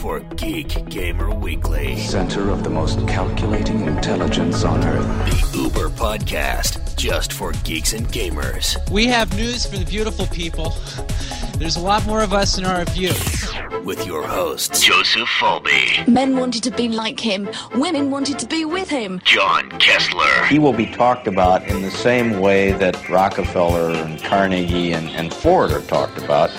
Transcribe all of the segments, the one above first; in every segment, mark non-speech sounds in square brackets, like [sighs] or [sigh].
for Geek Gamer Weekly, Center of the most calculating intelligence on Earth. the Uber podcast, just for geeks and gamers. We have news for the beautiful people. There's a lot more of us in our view. With your hosts, Joseph Falby, Men wanted to be like him. Women wanted to be with him. John Kessler, he will be talked about in the same way that Rockefeller and Carnegie and, and Ford are talked about.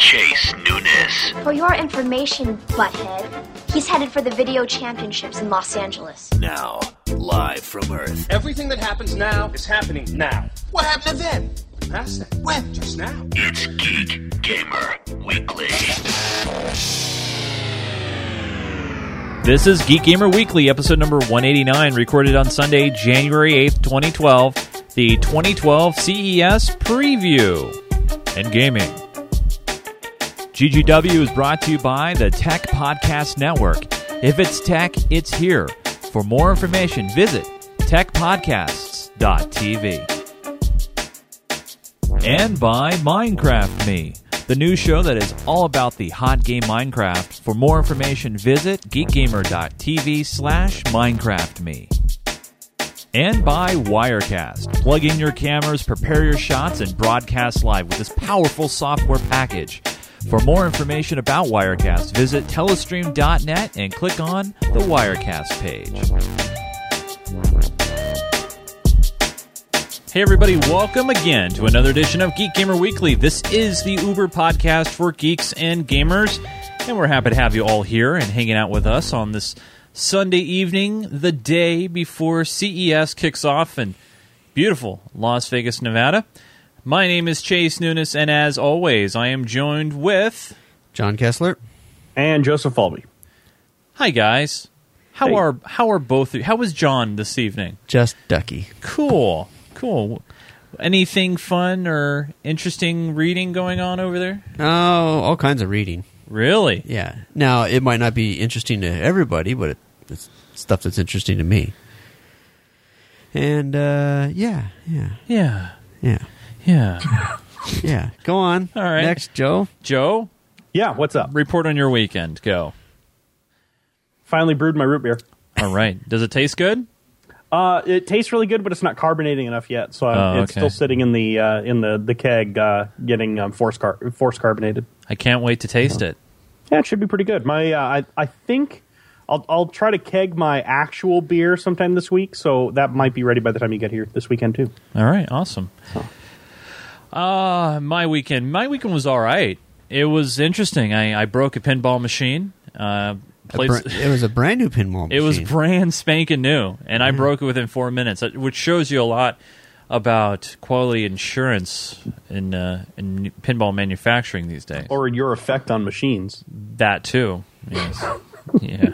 And Chase Nunes. For your information, butthead, he's headed for the video championships in Los Angeles. Now, live from Earth. Everything that happens now is happening now. What happened to then? Past that. When? Just now. It's Geek Gamer Weekly. This is Geek Gamer Weekly, episode number 189, recorded on Sunday, January 8th, 2012, the 2012 CES preview and gaming. GGW is brought to you by the Tech Podcast Network. If it's tech, it's here. For more information, visit techpodcasts.tv. And by Minecraft Me, the new show that is all about the hot game Minecraft. For more information, visit geekgamer.tv slash minecraftme. And by Wirecast. Plug in your cameras, prepare your shots, and broadcast live with this powerful software package. For more information about Wirecast, visit telestream.net and click on the Wirecast page. Hey, everybody, welcome again to another edition of Geek Gamer Weekly. This is the Uber podcast for geeks and gamers, and we're happy to have you all here and hanging out with us on this Sunday evening, the day before CES kicks off in beautiful Las Vegas, Nevada. My name is Chase Nunes, and as always, I am joined with. John Kessler. And Joseph Falby. Hi, guys. How Hey. are how are both? How was John this evening? Just Ducky. Cool, cool. Anything fun or interesting reading going on over there? Oh, all kinds of reading. Really? Yeah. Now, it might not be interesting to everybody, but it, it's stuff that's interesting to me. And, uh, yeah, yeah, Yeah. yeah, Yeah. [laughs] yeah. Go on. All right. Next, Joe. Joe, Yeah, what's up? report on your weekend. Go. Finally brewed my root beer. All right. Does it taste good? Uh, it tastes really good, but it's not carbonating enough yet, so Oh, I'm, it's okay. still sitting in the uh, in the the keg, uh, getting um, force car- force carbonated. I can't wait to taste it. Yeah, it should be pretty good. My uh, I I think I'll I'll try to keg my actual beer sometime this week, so that might be ready by the time you get here this weekend too. All right. Awesome. Uh, my weekend. My weekend was all right. It was interesting. I, I broke a pinball machine. Uh, played, br- it was a brand new pinball machine. It was brand spanking new, and I broke it within four minutes, uh, which shows you a lot about quality insurance in uh, in pinball manufacturing these days. Or your effect on machines. That too. Yes. [laughs] yeah.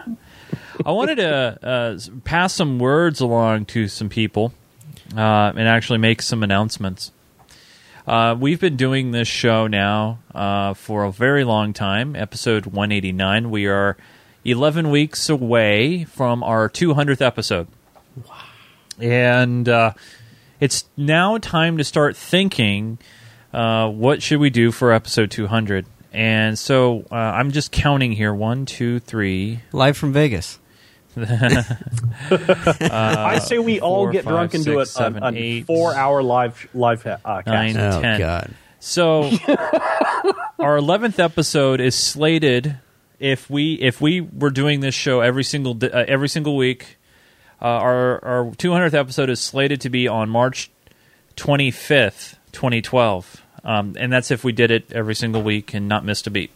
I wanted to uh, pass some words along to some people uh, and actually make some announcements. Uh, we've been doing this show now uh, for a very long time, episode 189. We are 11 weeks away from our 200th episode. And uh, it's now time to start thinking uh, what should we do for episode 200? And so uh, I'm just counting here one, two, three. live from Vegas. I say we all four, get five, drunk and do six, a, a, seven, a eight, four hour live live uh, cast. nine, Oh, 10. God. So [laughs] our eleventh episode is slated. If we if we were doing this show every single di- uh, every single week, uh, our our 200th episode is slated to be on March 25th, 2012, um, and that's if we did it every single week and not missed a beat.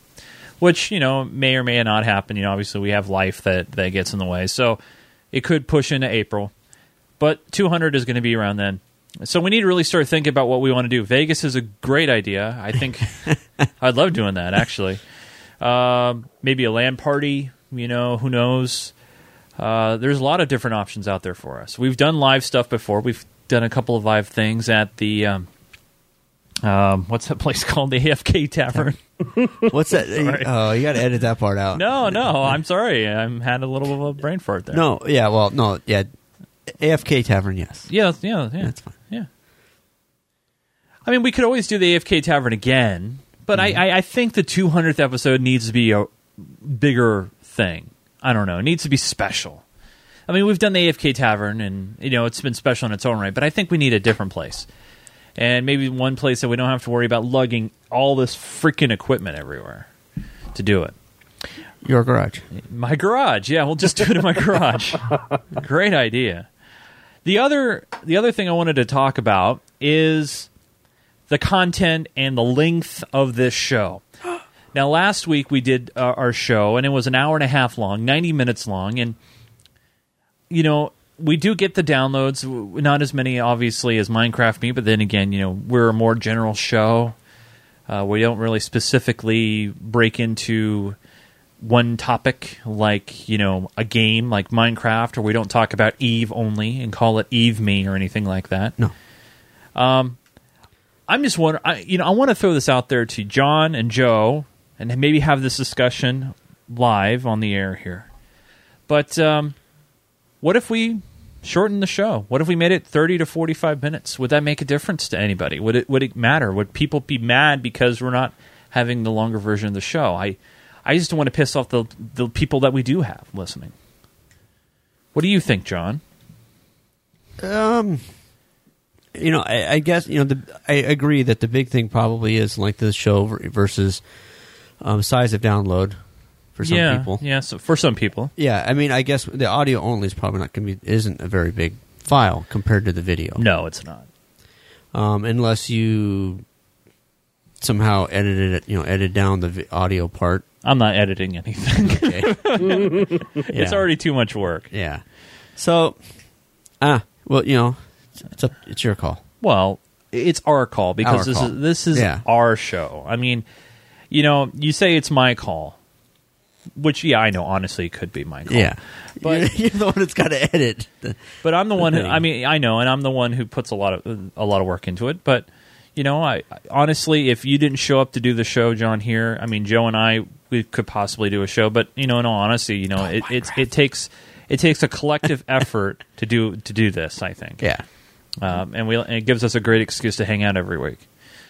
Which you know may or may not happen. You know, obviously we have life that that gets in the way, so it could push into April. But 200 is going to be around then. So we need to really start thinking about what we want to do. Vegas is a great idea. I think [laughs] I'd love doing that actually. Um, maybe a LAN party. You know, who knows? Uh, there's a lot of different options out there for us. We've done live stuff before. We've done a couple of live things at the um, um, what's that place [laughs] called? The AFK Tavern. [laughs] What's that? Oh, you got to edit that part out. No, no, I'm sorry. I had a little of a brain fart there. No, yeah, well, no, yeah. AFK Tavern, yes. Yeah, yeah, yeah. That's fine. Yeah. I mean, we could always do the AFK Tavern again, but I, I, I think the 200th episode needs to be a, bigger thing. I don't know. It needs to be special. I mean, we've done the AFK Tavern, and you know it's been special in its own right. But I think we need a different place, and maybe one place that we don't have to worry about lugging all this freaking equipment everywhere to do it. Your garage. My garage. Yeah, we'll just do it in my garage. [laughs] Great idea. The other the other thing I wanted to talk about is the content and the length of this show. [gasps] Now, last week we did uh, our show, and it was an hour and a half long, ninety minutes long, and you know we do get the downloads. Not as many, obviously, as Minecraft Me, but then again, you know we're a more general show. Uh, we don't really specifically break into one topic like you know a game like Minecraft, or we don't talk about Eve only and call it Eve Me or anything like that. No. I'm just wondering, I, you know, I want to throw this out there to John and Joe, and maybe have this discussion live on the air here. But um, what if we shortened the show? What if we made it 30 to 45 minutes? Would that make a difference to anybody? Would it would it matter? Would people be mad because we're not having the longer version of the show? I I just don't want to piss off the the people that we do have listening. What do you think, John? Um, you know, I, I guess you know. The, I agree that the big thing probably is length of the show versus um, size of download for some yeah, people. yeah. So for some people, Yeah, I mean, I guess the audio only is probably not going to be isn't a very big file compared to the video. no, it's not. um, unless you somehow edited it, you know, edit down the vi- audio part. I'm not editing anything. [laughs] Okay. [laughs] It's already too much work. yeah. So, ah, well, you know, it's, it's up, it's your call. Well, it's our call because Our this call. is this is Yeah. our show. I mean, you know, you say it's my call, which yeah, I know. Honestly, it could be my call. Yeah, But- [laughs] you're, the one that's got to edit. But I'm the one. Who. I mean, I know, and I'm the one who puts a lot of a lot of work into it. But you know, I, I honestly, if you didn't show up to do the show, John, here, I mean, Joe and I, we could possibly do a show. But you know, in all honesty, you know, it it's, it takes it takes a collective [laughs] effort to do to do this. I think. yeah, Um, and we and it gives us a great excuse to hang out every week.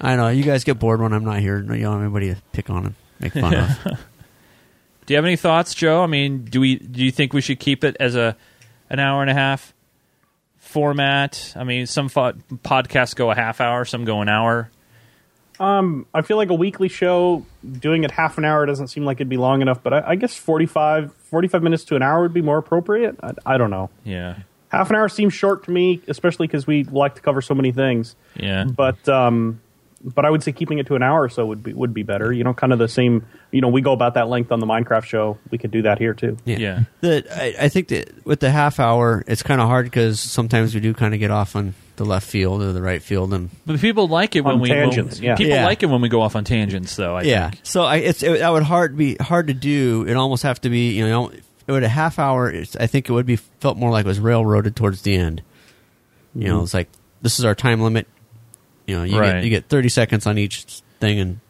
I know. You guys get bored when I'm not here. You don't have anybody to pick on and make fun of. [laughs] Do you have any thoughts, Joe? I mean, do we do you think we should keep it as a an hour and a half format? I mean, some fo- podcasts go a half hour, some go an hour. Um, I feel like a weekly show doing it half an hour doesn't seem like it'd be long enough, but I, I guess 45, 45 minutes to an hour would be more appropriate. I, I don't know. Yeah, Half an hour seems short to me, especially because we like to cover so many things. yeah. But um, but I would say keeping it to an hour or so would be would be better. You know, kind of the same. You know, we go about that length on the Minecraft show. We could do that here too. Yeah. The, I, I think that with the half hour, it's kind of hard because sometimes we do kind of get off on the left field or the right field, and But people like it when we tangents, when- yeah. People Yeah. like it when we go off on tangents, though. I yeah. think. So I, it's it, that would hard be hard to do. It almost have to be you know it would a half hour. I think it would be felt more like it was railroaded towards the end. You know, mm-hmm. it's like this is our time limit. You know, you Right. get you get thirty seconds on each thing, and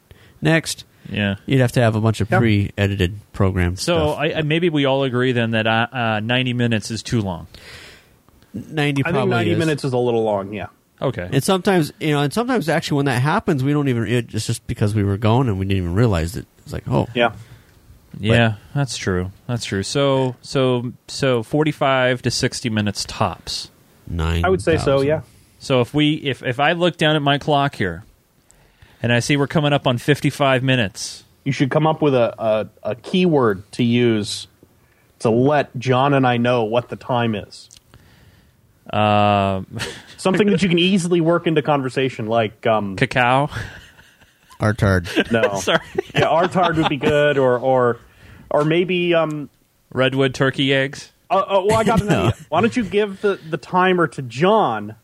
next Yeah. you'd have to have a bunch of Yeah. pre-edited programs. So stuff. I, I, maybe we all agree then that uh, uh, ninety minutes is too long. ninety I think ninety is. minutes is a little long. Yeah. Okay. And sometimes, you know, and sometimes actually when that happens, we don't even. It's just because we were going and we didn't even realize it. It's like, oh, Yeah. yeah, that's true. That's true. So so so forty five to sixty minutes tops. nine. I would say so. Yeah. So if we if if I look down at my clock here, and I see we're coming up on fifty five minutes, You should come up with a, a, a keyword to use to let John and I know what the time is. uh, [laughs] Something that you can easily work into conversation, like um, cacao. Artard. no, [laughs] Sorry, yeah, Artard would be good, or or or maybe um, redwood turkey eggs. Oh, oh, well, I got an [laughs] idea. Why don't you give the, the timer to John,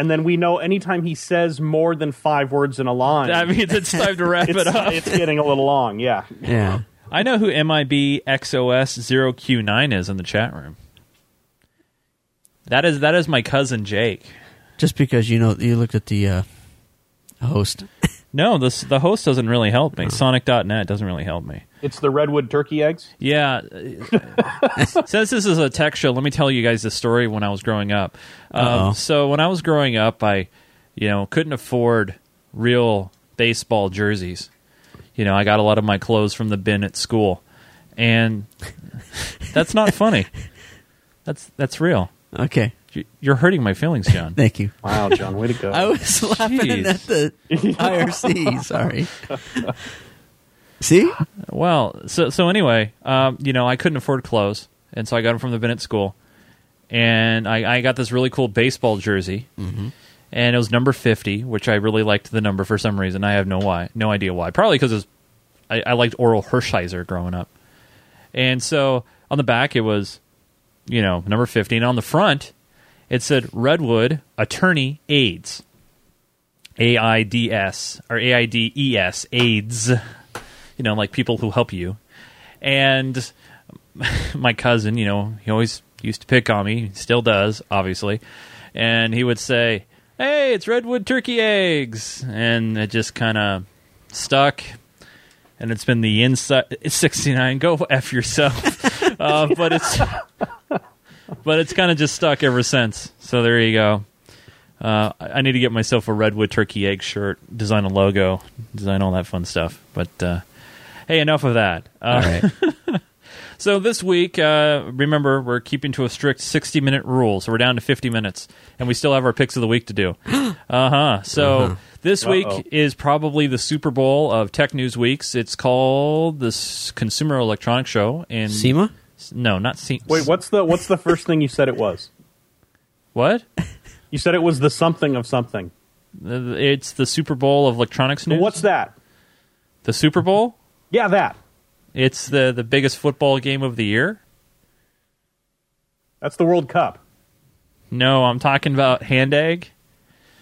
and then we know anytime he says more than five words in a line, That means it's time to wrap [laughs] it up. it's getting a little long. Yeah. yeah. I know who MIB XOS 0Q9 is in the chat room. That is that is my cousin Jake. Just because you know you looked at the uh, host. No, this the host doesn't really help me. Sonic.net doesn't really help me. It's the redwood turkey eggs. Yeah. [laughs] Since this is a tech show, let me tell you guys the story when I was growing up. Um, so when I was growing up, I, you know, couldn't afford real baseball jerseys. You know, I got a lot of my clothes from the bin at school. and that's not funny. That's that's real. Okay. You- You're hurting my feelings, [laughs] John. Thank you. Wow, John, way to go. I was laughing Jeez. at the IRC. Sorry. [laughs] See? Well, so so anyway, um, you know, I couldn't afford clothes, and so I got them from the Bennett School, and I, I got this really cool baseball jersey, and it was number fifty, which I really liked the number for some reason. I have no why, no idea why. Probably because I, I liked Orel Hershiser growing up, and so on the back it was, you know, number fifty, and on the front it said Redwood Attorney AIDS. A I D S or A I D E S AIDS you know, like people who help you. And [laughs] my cousin, you know, he always used to pick on me, still does, obviously. And he would say, Hey, it's redwood turkey eggs. And it just kind of stuck. And it's been the inside 69. Go F yourself. [laughs] uh, but it's. [laughs] But it's kind of just stuck ever since. So there you go. Uh, I need to get myself a redwood turkey egg shirt, design a logo, design all that fun stuff. But uh, hey, enough of that. Uh, All right. [laughs] so this week, uh, remember, we're keeping to a strict 60 minute rule. So we're down to 50 minutes, and we still have our picks of the week to do. [gasps] uh huh. So this Uh-oh. week is probably the Super Bowl of Tech News Weeks. It's called the Consumer Electronics Show. In SEMA? No, not SEMA. Wait, what's the what's the first thing you said it was? What? You said it was the something of something. Uh, It's the Super Bowl of electronics news. What's that? the Super Bowl? Yeah, that. It's the the biggest football game of the year. That's the World Cup. No, I'm talking about hand egg.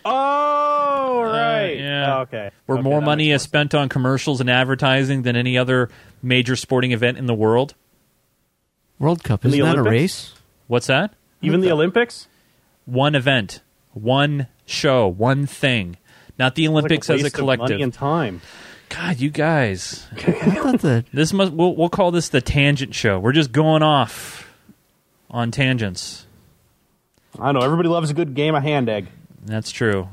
Oh, uh, right. yeah. Oh, okay. where Okay, more money is spent on commercials and advertising than any other major sporting event in the world. World Cup. Isn't that a race? What's that? Even the Olympics? One event, one show, one thing. Not the Olympics like as a waste of money collective. and time. God, you guys. The [laughs] This must we'll, we'll call this the tangent show. We're just going off on tangents. I know everybody loves a good game of hand egg. That's true.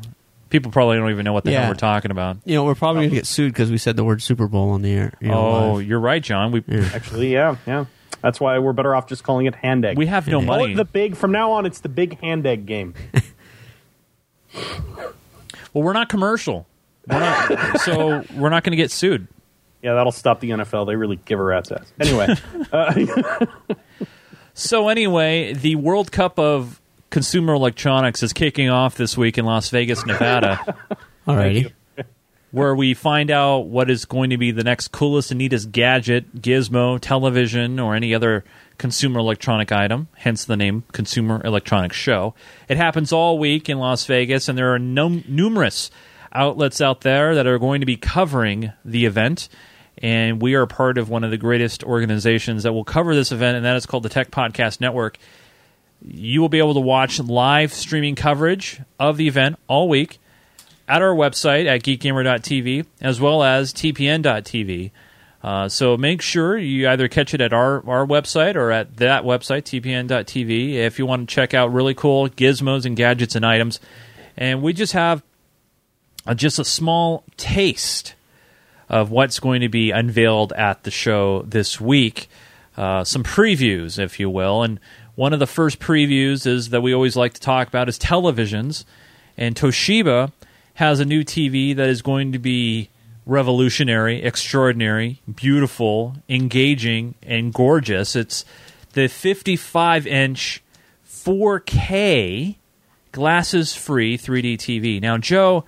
People probably don't even know what the Yeah. hell we're talking about. you know we're probably going to get sued because we said the word Super Bowl on the air. You know, oh, live. you're right, John. We Actually, yeah, yeah. That's why we're better off just calling it hand egg. we have no Yeah. Call money. it the big. From now on, it's the big hand egg game. [laughs] well, we're not commercial. We're not, so we're not going to get sued. Yeah, that'll stop the NFL. They really give a rat's ass. Anyway, [laughs] uh, So anyway, the World Cup of Consumer Electronics is kicking off this week in Las Vegas, Nevada, [laughs] Alrighty. where we find out what is going to be the next coolest and neatest gadget, gizmo, television, or any other consumer electronic item, hence the name Consumer Electronics Show. It happens all week in Las Vegas, and there are num- numerous outlets out there that are going to be covering the event. And we are part of one of the greatest organizations that will cover this event, and that is called the Tech Podcast Network. You will be able to watch live streaming coverage of the event all week at our website at geekgamer.tv as well as tpn.tv. Uh, so make sure you either catch it at our, our website or at that website, tpn.tv, if you want to check out really cool gizmos and gadgets and items. And we just have just a small taste of what's going to be unveiled at the show this week. Uh, some previews, if you will. And one of the first previews is that we always like to talk about is televisions. And Toshiba has a new TV that is going to be revolutionary, extraordinary, beautiful, engaging, and gorgeous. It's the 55 inch 4K glasses free 3D TV. Now, Joe,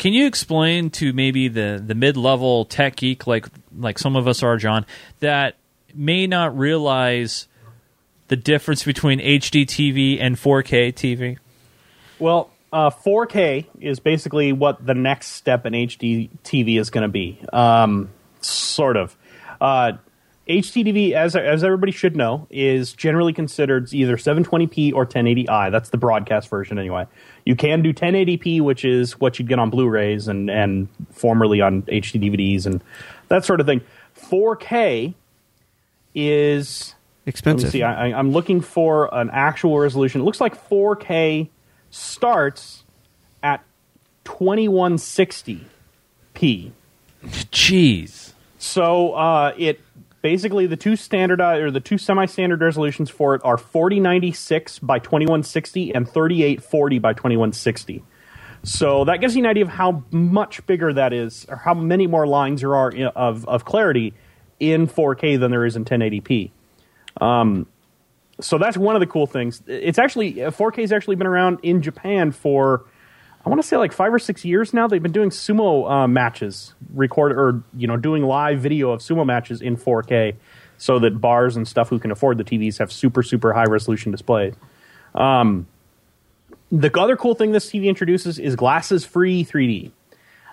can you explain to maybe the, the mid level tech geek like like some of us are, John, that may not realize the difference between HD TV and 4K TV? well, uh, 4K is basically what the next step in HD TV is going to be. Um, sort of. Uh, HDTV, as as everybody should know, is generally considered either 720p or 1080i. That's the broadcast version, anyway. You can do 1080p, which is what you'd get on Blu-rays and and formerly on HD DVDs and that sort of thing. 4K is let me Expensive. see. I- I'm looking for an actual resolution. It looks like 4K starts at 2160p. Jeez. So uh, it basically the two standard or the two semi-standard resolutions for it are 4096 by 2160 and 3840 by 2160. So that gives you an idea of how much bigger that is, or how many more lines there are of of clarity in 4K than there is in 1080p. Um, so that's one of the cool things. It's actually 4K has actually been around in Japan for I want to say like five or six years now. They've been doing sumo uh, matches, record or you know doing live video of sumo matches in 4K, so that bars and stuff who can afford the TVs have super super high resolution displays. Um, the other cool thing this TV introduces is glasses free 3D,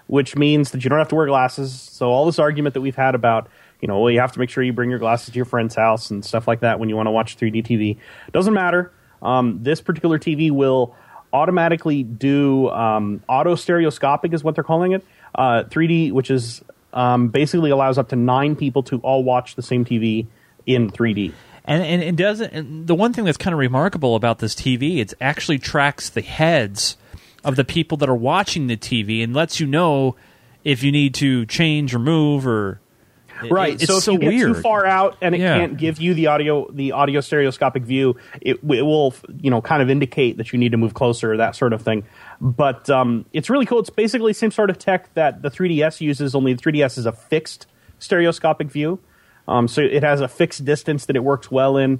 which means that you don't have to wear glasses. So all this argument that we've had about you know well you have to make sure you bring your glasses to your friend's house and stuff like that when you want to watch 3D TV doesn't matter. Um, this particular TV will automatically do um, auto stereoscopic is what they're calling it uh, 3d which is um, basically allows up to nine people to all watch the same tv in 3d And and it doesn't. And the one thing that's kind of remarkable about this TV, it actually tracks the heads of the people that are watching the TV and lets you know if you need to change or move or. Right It's so if so you get weird. too far out and it Yeah. can't give you the audio the auto stereoscopic view it, it will you know kind of indicate that you need to move closer that sort of thing. But um, it's really cool. It's basically the same sort of tech that the 3ds uses only the 3ds is a fixed stereoscopic view. Um, so it has a fixed distance that it works well in.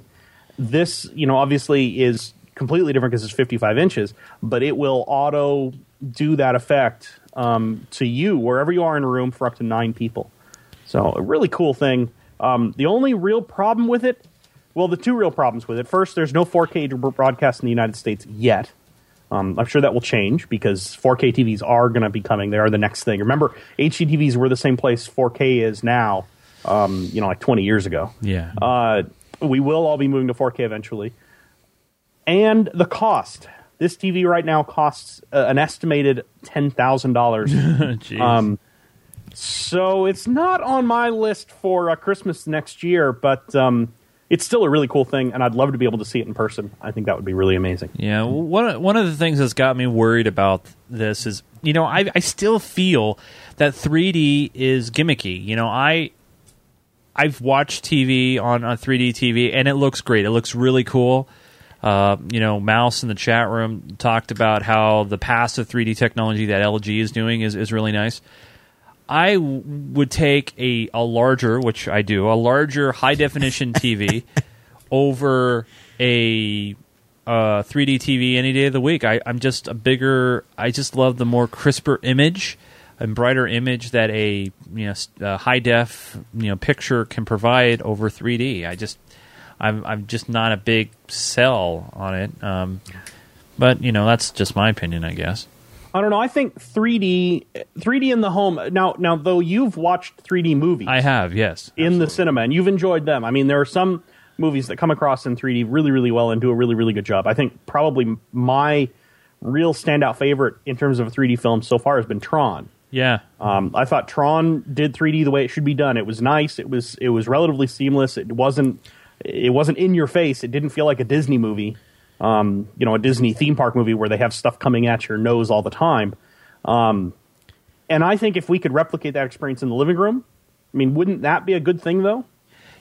This you know obviously is completely different because it's 55 inches but it will auto do that effect um, to you wherever you are in a room for up to nine people so a really cool thing. Um, the only real problem with it, well, the two real problems with it. First, there's no 4K broadcast in the United States yet. Um, I'm sure that will change because 4K TVs are going to be coming. They are the next thing. Remember, HD TVs were the same place 4K is now. Um, you know, like 20 years ago. Yeah. Uh, we will all be moving to 4K eventually. And the cost. This TV right now costs uh, an estimated ten thousand dollars. [laughs] Jeez. Um, so it's not on my list for uh, Christmas next year, but um, it's still a really cool thing, and I'd love to be able to see it in person. I think that would be really amazing. Yeah, one one of the things that's got me worried about this is, you know, I I still feel that 3D is gimmicky. You know, I I've watched TV on on 3D TV, and it looks great. It looks really cool. Uh, you know, Mouse in the chat room talked about how the passive 3D technology that LG is doing is, is really nice. I w- would take a, a larger, which I do, a larger high definition [laughs] TV over a uh, 3D TV any day of the week. I, I'm just a bigger. I just love the more crisper image and brighter image that a you know high def you know picture can provide over 3D. I just I'm I'm just not a big sell on it. Um, but you know that's just my opinion, I guess. I don't know. I think 3D, 3D in the home. Now, now though you've watched 3D movies, I have yes. in the cinema, and you've enjoyed them. I mean, there are some movies that come across in 3D really, really well and do a really, really good job. I think probably my real standout favorite in terms of a 3D film so far has been Tron. Yeah. Um, I thought Tron did 3D the way it should be done. It was nice. It was it was relatively seamless. It wasn't it wasn't in your face. It didn't feel like a Disney movie, um, you know, a Disney theme park movie where they have stuff coming at your nose all the time. Um, and I think if we could replicate that experience in the living room, I mean, wouldn't that be a good thing though?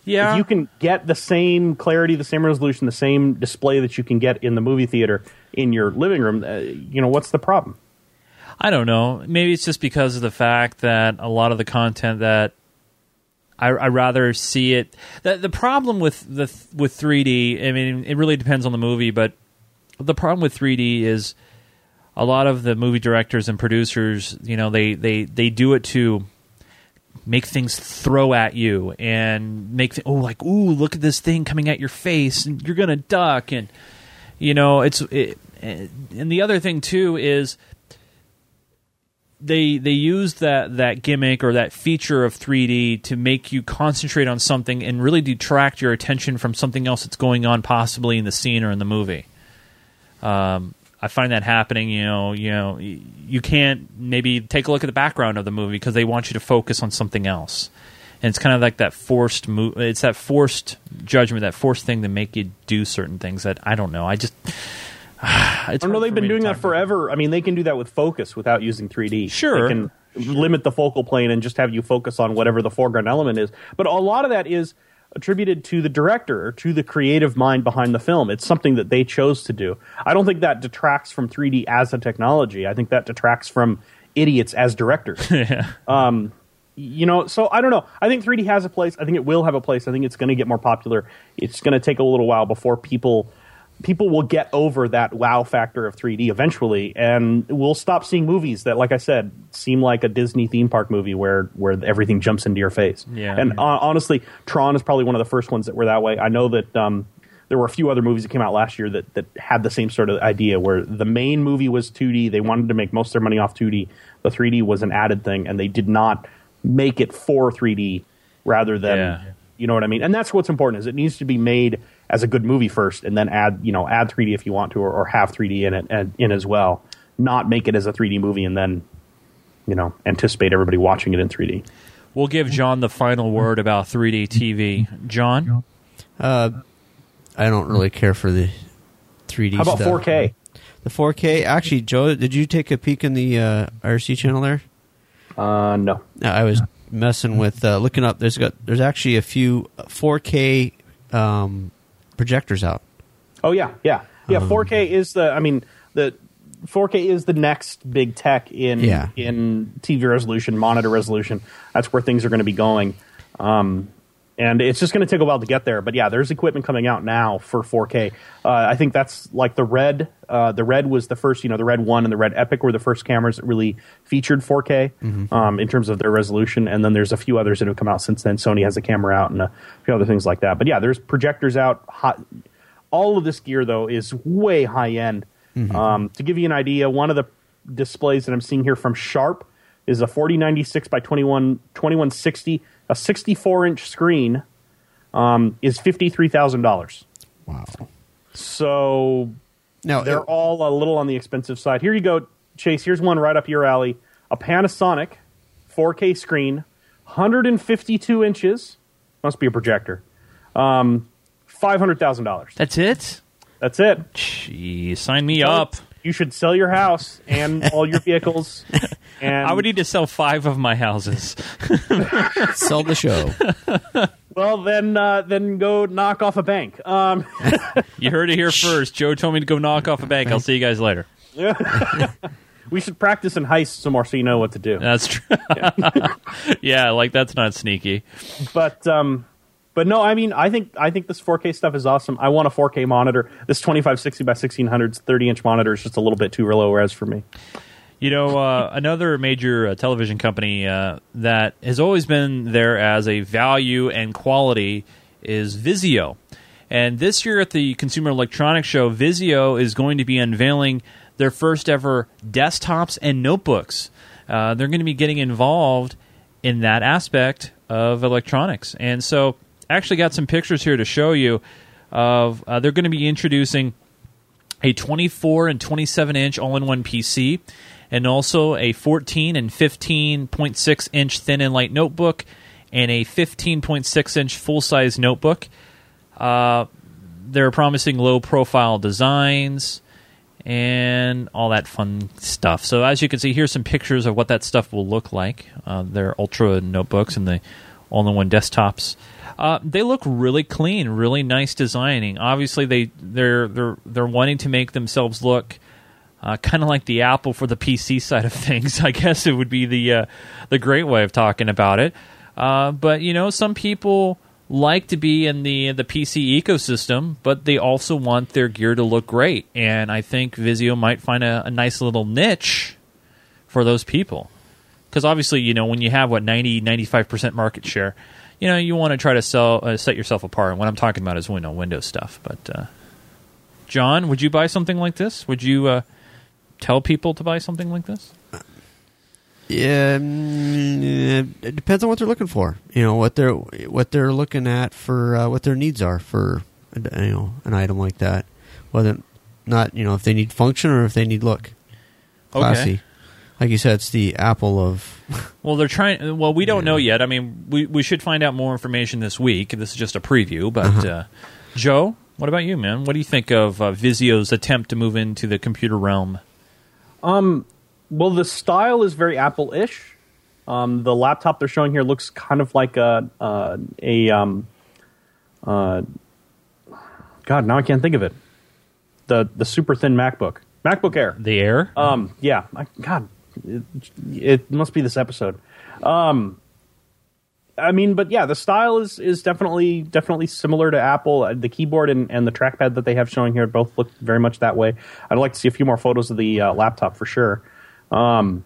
Yeah. If you can get the same clarity, the same resolution, the same display that you can get in the movie theater in your living room, uh, you know, what's the problem? I don't know. Maybe it's just because of the fact that a lot of the content that I, I rather see it. The, the problem with the with 3D, I mean, it really depends on the movie, but the problem with 3D is a lot of the movie directors and producers, you know, they they they do it to make things throw at you and make th- oh like ooh look at this thing coming at your face and you're gonna duck and you know it's it, and the other thing too is they they use that that gimmick or that feature of 3D to make you concentrate on something and really detract your attention from something else that's going on possibly in the scene or in the movie. Um, I find that happening. You know, you know, you can't maybe take a look at the background of the movie because they want you to focus on something else, and it's kind of like that forced mo- It's that forced judgment, that forced thing to make you do certain things that I don't know. I just. [sighs] I don't know. They've been doing that forever. I mean, they can do that with focus without using 3D. Sure, They can, limit the focal plane and just have you focus on whatever the foreground element is. But a lot of that is attributed to the director or to the creative mind behind the film. It's something that they chose to do. I don't think that detracts from 3D as a technology. I think that detracts from idiots as directors. [laughs] yeah. Um, you know, so I don't know. I think 3D has a place. I think it will have a place. I think it's going to get more popular. It's going to take a little while before people people will get over that wow factor of 3D eventually, and we'll stop seeing movies that, like I said, seem like a Disney theme park movie where where everything jumps into your face. Yeah. And uh, honestly, Tron is probably one of the first ones that were that way. I know that. Um, there were a few other movies that came out last year that, that had the same sort of idea where the main movie was 2D. They wanted to make most of their money off 2D. The 3D was an added thing, and they did not make it for 3D rather than Yeah. you know what I mean. And that's what's important is it needs to be made as a good movie first, and then add you know add 3D if you want to, or, or have 3D in it and, in as well. Not make it as a 3D movie and then you know anticipate everybody watching it in 3D. We'll give John the final word about 3D TV. John? Uh, I don't really care for the 3D. How about stuff. 4K? The 4K. Actually, Joe, did you take a peek in the uh, IRC channel there? Uh, no. I was messing with uh, looking up. There's got there's actually a few 4K um, projectors out. Oh yeah, yeah, yeah. Um, 4K is the. I mean, the 4K is the next big tech in Yeah. in TV resolution, monitor resolution. That's where things are going to be going. Um, and it's just going to take a while to get there. But yeah, there's equipment coming out now for 4K. Uh, I think that's like the Red. Uh, the Red was the first. You know, the Red One and the Red Epic were the first cameras that really featured 4K Mm-hmm. um, in terms of their resolution. And then there's a few others that have come out since then. Sony has a camera out and a few other things like that. But yeah, there's projectors out. Hot, all of this gear though is way high end. Um, to give you an idea, one of the displays that I'm seeing here from Sharp is a 4096 by 21 2160, a 64 inch screen. Um, is fifty three thousand dollars. Wow. So Now they're it- all a little on the expensive side. Here you go, Chase. Here's one right up your alley. A Panasonic 4K screen, 152 inches. Must be a projector. Um, five hundred thousand dollars. That's it? That's it. Gee, sign me up. You should sell your house and all your vehicles. [laughs] And I would need to sell five of my houses. [laughs] sell the show. well, then uh, then go knock off a bank. Um, [laughs] You heard it here first. Joe told me to go knock off a bank. I'll see you guys later. we should practice in heist some more so you know what to do. That's true. yeah, like that's not sneaky. but um, but no, I mean, I think I think this 4K stuff is awesome. I want a 4K monitor. This 2560 by 1600 30 inch monitor is just a little bit too low res for me. You know, uh, another major uh, television company uh, that has always been there as a value and quality is Vizio. And this year at the Consumer Electronics Show, Vizio is going to be unveiling their first ever desktops and notebooks. Uh, they're going to be getting involved in that aspect of electronics. And so, actually got some pictures here to show you of uh, they're going to be introducing a 24 and 27 inch all-in-one PC, and also a 14 and 15.6 inch thin and light notebook, and a 15.6 inch full-size notebook. Uh, they're promising low-profile designs and all that fun stuff. So as you can see, here's some pictures of what that stuff will look like. Uh, their Ultra notebooks and the all-in-one desktops. Uh, they look really clean, really nice designing. Obviously, they they're they're they're wanting to make themselves look uh, kind of like the Apple for the PC side of [laughs] things. I guess it would be the uh, the great way of talking about it. Uh, but you know, some people like to be in the the PC ecosystem, but they also want their gear to look great. And I think Vizio might find a, a nice little niche for those people. Because obviously, you know, when you have what 90 95% market share, you know, you want to try to sell uh, set yourself apart. And what I'm talking about is window Windows stuff. But uh, John, would you buy something like this? Would you uh, tell people to buy something like this? Yeah, it depends on what they're looking for. You know what they're what they're looking at for uh, what their needs are for you know an item like that. Whether not you know if they need function or if they need look. Classy. Okay. Like you said, it's the Apple of. [laughs] Well, they're trying. Well, we don't know yet. I mean, we we should find out more information this week. This is just a preview. But Uh-huh. uh, Joe, what about you, man? What do you think of uh, Vizio's attempt to move into the computer realm? Um, well, the style is very Apple-ish. Um, the laptop they're showing here looks kind of like a uh, a um, uh, God. Now I can't think of it. The the super thin MacBook, MacBook Air. The Air. Um, yeah. I, God, it, it must be this episode. Um, I mean, but yeah, the style is is definitely definitely similar to Apple. Uh, The keyboard and, and the trackpad that they have showing here both look very much that way. I'd like to see a few more photos of the uh, laptop for sure. Um,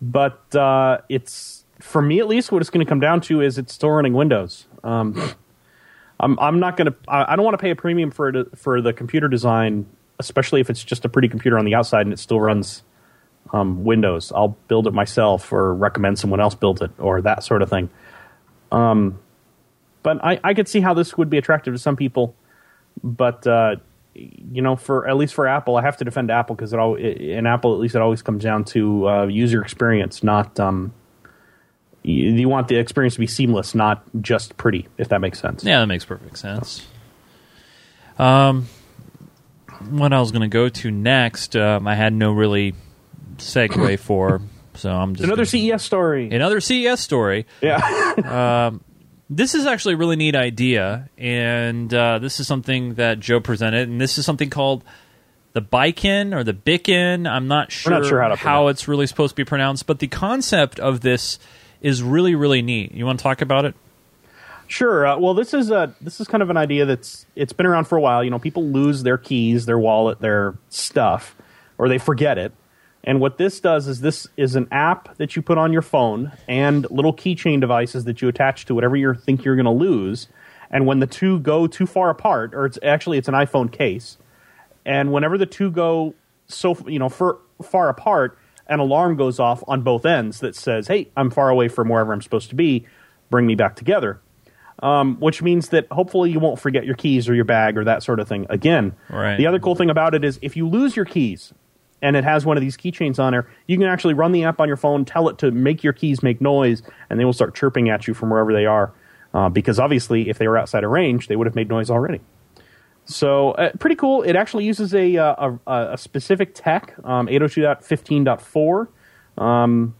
but uh, it's for me at least what it's going to come down to is it's still running Windows. Um, I'm I'm not going to I I don't want to pay a premium for it for the computer design, especially if it's just a pretty computer on the outside and it still runs um, Windows. I'll build it myself or recommend someone else build it or that sort of thing. Um, but I, I could see how this would be attractive to some people. But uh, you know, for at least for Apple, I have to defend Apple because it all in Apple at least it always comes down to uh, user experience, not um, you, you want the experience to be seamless, not just pretty. If that makes sense. Yeah, that makes perfect sense. Um, what I was going to go to next, um, I had no really segue [coughs] for, so I'm just Another gonna- CES story. another CES story. Yeah. [laughs] This is actually a really neat idea, and uh, this is something that Joe presented, and this is something called the Bikin or the Bikin. I'm not sure, not sure how pronounce it's really supposed to be pronounced, but the concept of this is really, really neat. You want to talk about it? Sure. Uh, well, this is a this is kind of an idea that's it's been around for a while. You know, people lose their keys, their wallet, their stuff, or they forget it. And what this does is this is an app that you put on your phone and little keychain devices that you attach to whatever you think you're going to lose. And when the two go too far apart, or it's actually it's an iPhone case, and whenever the two go so you know far, far apart, an alarm goes off on both ends that says, "Hey, I'm far away from wherever I'm supposed to be. Bring me back together." Um, which means that hopefully you won't forget your keys or your bag or that sort of thing again. Right. The other cool thing about it is if you lose your keys and it has one of these keychains on there, you can actually run the app on your phone, tell it to make your keys make noise, and they will start chirping at you from wherever they are. Uh, because obviously, if they were outside of range, they would have made noise already. So uh, pretty cool. It actually uses a uh, a, a specific tech, um, 802.15.4, um,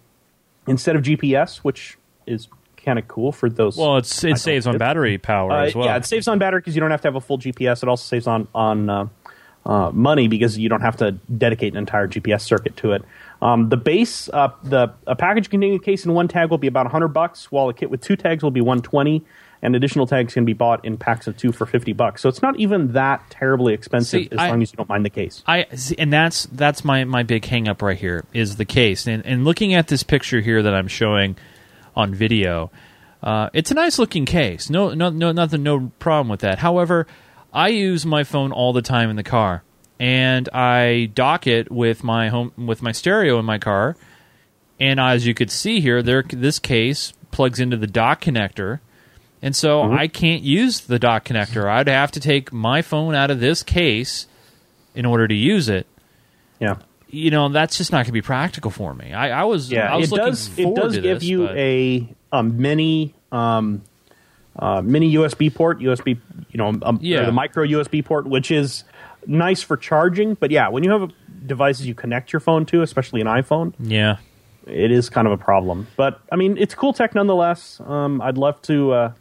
instead of GPS, which is kind of cool for those. Well, it's it saves on battery power Uh, as well. Yeah, it saves on battery because you don't have to have a full GPS. It also saves on on uh, money because you don't have to dedicate an entire GPS circuit to it. Um, the base, uh, the a package containing a case and one tag will be about 100 bucks, while a kit with two tags will be 120, and additional tags can be bought in packs of two for 50 bucks. So it's not even that terribly expensive See, as I- long as you don't mind the case. I see, and that's that's my my big hang up right here is the case. And and looking at this picture here that I'm showing on video, uh, it's a nice looking case. No no no nothing no problem with that. However, I use my phone all the time in the car, and I dock it with my home with my stereo in my car. And as you could see here, there this case plugs into the dock connector. And so I can't use the dock connector. I'd have to take my phone out of this case in order to use it. Yeah. You know, that's just not going to be practical for me. I, I was, Yeah, I was it looking does. It does give this, you but- a a mini um, uh, mini USB port, USB, you know, um, Yeah. the micro USB port, which is nice for charging. But yeah, when you have devices you connect your phone to, especially an iPhone, yeah. it is kind of a problem. But I mean, it's cool tech nonetheless. Um, I'd love to. Uh,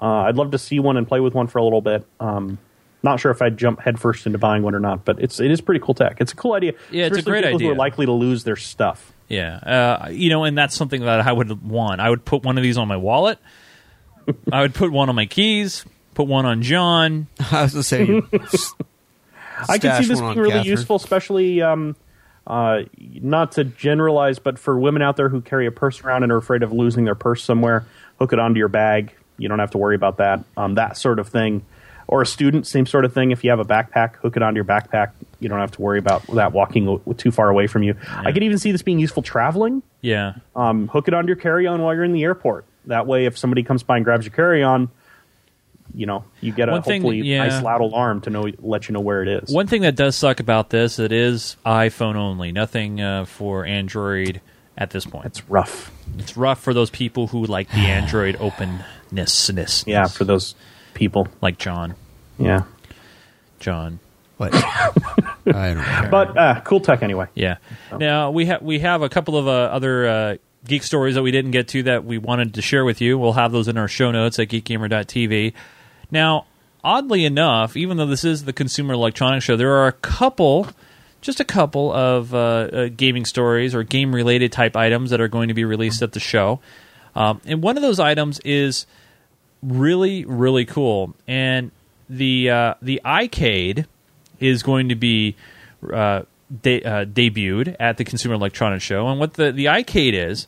uh, I'd love to see one and play with one for a little bit. Um, not sure if I'd jump headfirst into buying one or not, but it's it is pretty cool tech. It's a cool idea. Yeah, it's a great people Who idea. are likely to lose their stuff. Yeah, uh, you know, and that's something that I would want. I would put one of these on my wallet. I would put one on my keys. Put one on John. [laughs] I was going to say, you I can see this being really Catherine. useful, especially um, uh, not to generalize, but for women out there who carry a purse around and are afraid of losing their purse somewhere, hook it onto your bag. You don't have to worry about that. Um, that sort of thing. Or a student, same sort of thing. If you have a backpack, hook it onto your backpack. You don't have to worry about that walking too far away from you. I could even see this being useful traveling. Yeah, Um, hook it onto your carry on while you're in the airport. That way, if somebody comes by and grabs your carry on, you know, you get a One thing- hopefully yeah. nice loud alarm to know let you know where it is. One thing that does suck about this, it is iPhone only. Nothing uh, for Android at this point. It's rough. It's rough for those people who like the Android [sighs] openness. Yeah, for those people. like John. Yeah. John. what? [laughs] I don't care. But uh, cool tech anyway. Yeah. Now we have we have a couple of uh, other uh, geek stories that we didn't get to that we wanted to share with you. We'll have those in our show notes at geekgamer.tv. Now, oddly enough, even though this is the Consumer Electronics Show, there are a couple, just a couple of uh, uh, gaming stories or game related type items that are going to be released at the show. Um, and one of those items is really, really cool. And the uh, the iCade is going to be uh, de- uh, debuted at the Consumer Electronics Show. And what the, the iCade is,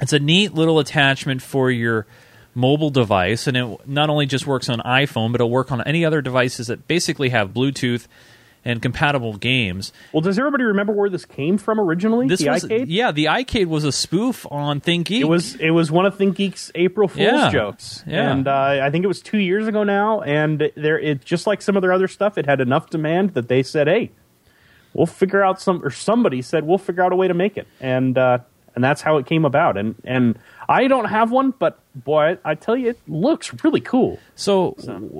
it's a neat little attachment for your mobile device, and it not only just works on iPhone, but it'll work on any other devices that basically have Bluetooth and compatible games. Well, does everybody remember where this came from originally? This the was iCade? yeah, the iCade was a spoof on ThinkGeek. It was it was one of ThinkGeek's April Fool's Yeah. jokes, Yeah. and uh, I think it was two years ago now. And there, it just like some of their other stuff, it had enough demand that they said, "Hey, we'll figure out some," or somebody said, "We'll figure out a way to make it," and uh, and that's how it came about. And and I don't have one, but boy, I tell you, it looks really cool. So,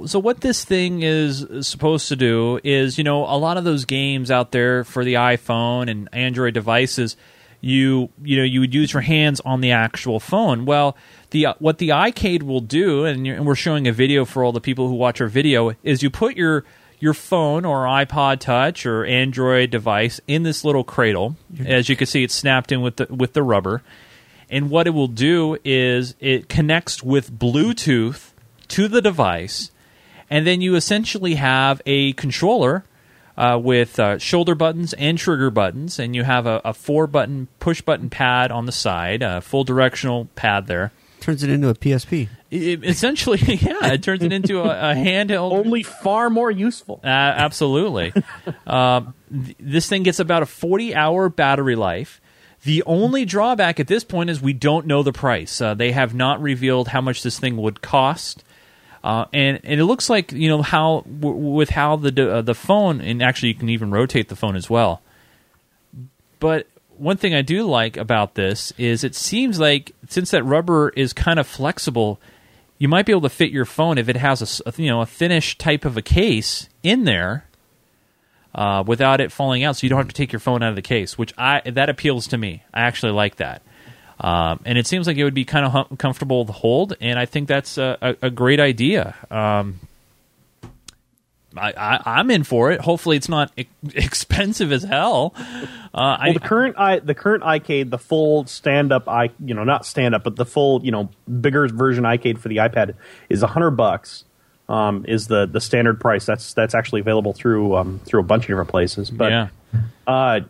so what this thing is supposed to do is, you know, a lot of those games out there for the iPhone and Android devices, you you know you would use your hands on the actual phone. Well, the uh, what the iCade will do, and, you're, and we're showing a video for all the people who watch our video, is you put your your phone or iPod Touch or Android device in this little cradle. As you can see, it's snapped in with the with the rubber. And what it will do is it connects with Bluetooth to the device, and then you essentially have a controller uh, with uh, shoulder buttons and trigger buttons, and you have a, a four button push button pad on the side, a full directional pad there. Turns it into a PSP. It- essentially, [laughs] yeah, it turns it into a, a handheld Only far more useful. uh, absolutely. um, th- this thing gets about a 40 hour battery life. The only drawback at this point is we don't know the price. Uh, they have not revealed how much this thing would cost. Uh, and, and it looks like you know how w- with how the d- uh, the phone and actually you can even rotate the phone as well. But one thing I do like about this is it seems like since that rubber is kind of flexible, you might be able to fit your phone if it has a you know a finish type of a case in there uh, without it falling out, so you don't have to take your phone out of the case. Which I that appeals to me. I actually like that, um, and it seems like it would be kind of hum- comfortable to hold, and I think that's a, a, a great idea. Um, I, I, I'm in for it. Hopefully, it's not e- [laughs] expensive as hell. Uh, I, the current i the current iCade, the full stand up i you know not stand up, but the full you know bigger version iCade for the iPad is a hundred bucks. Um, is the the standard price? That's that's actually available through um, through a bunch of different places. But yeah. uh,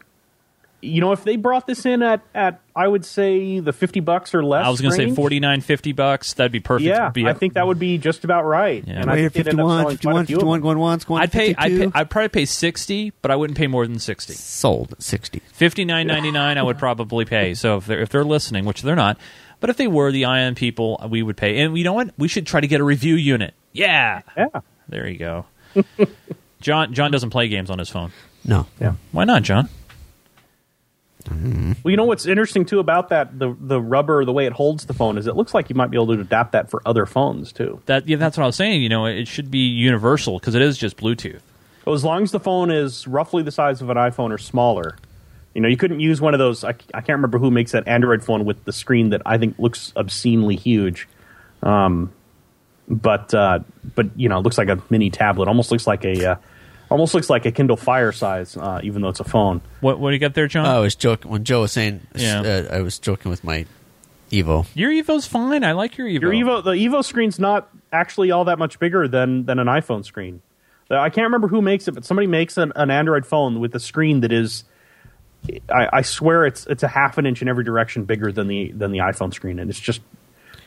you know, if they brought this in at at I would say the fifty bucks or less. I was going to say range, 49, 50 bucks. That'd be perfect. Yeah, Be- I think that would be just about right. Yeah. And I Right here, think they'd end up 51, selling 51, 51 going once, going I'd pay, I'd pay. I'd probably pay sixty, but I wouldn't pay more than sixty. Sold at 60. Fifty nine ninety nine, I would probably pay. So if they're if they're listening, which they're not, but if they were the ION people, we would pay. And you know what? We should try to get a review unit. Yeah, Yeah, there you go. [laughs] John John doesn't play games on his phone. No. yeah. Why not, John? Well, you know what's interesting too about that the the rubber, the way it holds the phone, is it looks like you might be able to adapt that for other phones too. That yeah, that's what I was saying. You know, it should be universal because it is just Bluetooth. So as long as the phone is roughly the size of an iPhone or smaller, you know, you couldn't use one of those. I, I can't remember who makes that Android phone with the screen that I think looks obscenely huge. Um, but uh, but you know, it looks like a mini tablet. Almost looks like a uh, almost looks like a Kindle Fire size, uh, even though it's a phone. What what do you got there, John? I was joking when Joe was saying. Yeah. Uh, I was joking with my Evo. your Evo's fine. I like your Evo. Your Evo, the Evo screen's not actually all that much bigger than than an iPhone screen. Uh, I can't remember who makes it, but somebody makes an, an Android phone with a screen that is, I, I swear it's it's a half an inch in every direction bigger than the than the iPhone screen, and it's just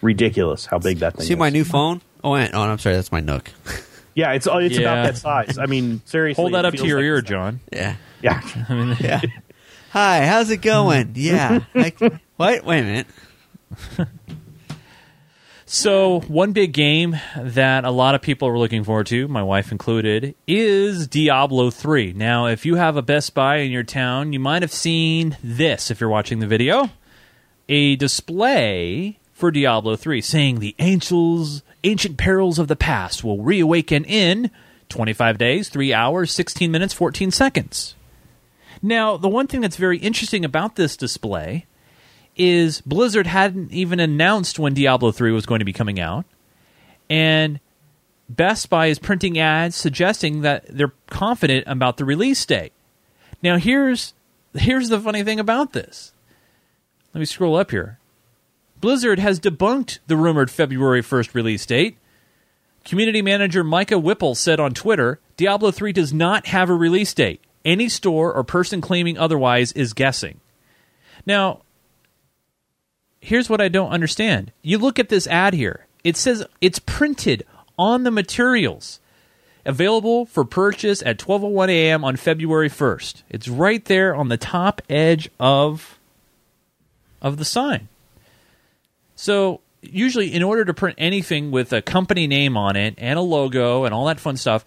ridiculous how big that thing See is. my new phone? Oh, and, oh, I'm sorry. That's my Nook. [laughs] yeah, it's oh, it's Yeah. about that size. I mean, seriously, Hold that it up to feels your like ear, it's- John. Yeah. Yeah, [laughs] I Yeah. [laughs] Hi, how's it going? [laughs] Yeah. Like, what? Wait a minute. So, one big game that a lot of people are looking forward to, my wife included, is Diablo 3. Now, if you have a Best Buy in your town, you might have seen this if you're watching the video a display for Diablo 3 saying the angels, ancient perils of the past will reawaken in 25 days, 3 hours, 16 minutes, 14 seconds. Now, the one thing that's very interesting about this display is Blizzard hadn't even announced when Diablo 3 was going to be coming out. And Best Buy is printing ads suggesting that they're confident about the release date. Now here's here's the funny thing about this. Let me scroll up here. Blizzard has debunked the rumored February 1st release date. Community manager Micah Whipple said on Twitter, Diablo 3 does not have a release date. Any store or person claiming otherwise is guessing. Now, here's what I don't understand. You look at this ad here. It says it's printed on the materials. Available for purchase at 12:01 a.m. on February 1st. It's right there on the top edge of of the sign. So, usually in order to print anything with a company name on it and a logo and all that fun stuff,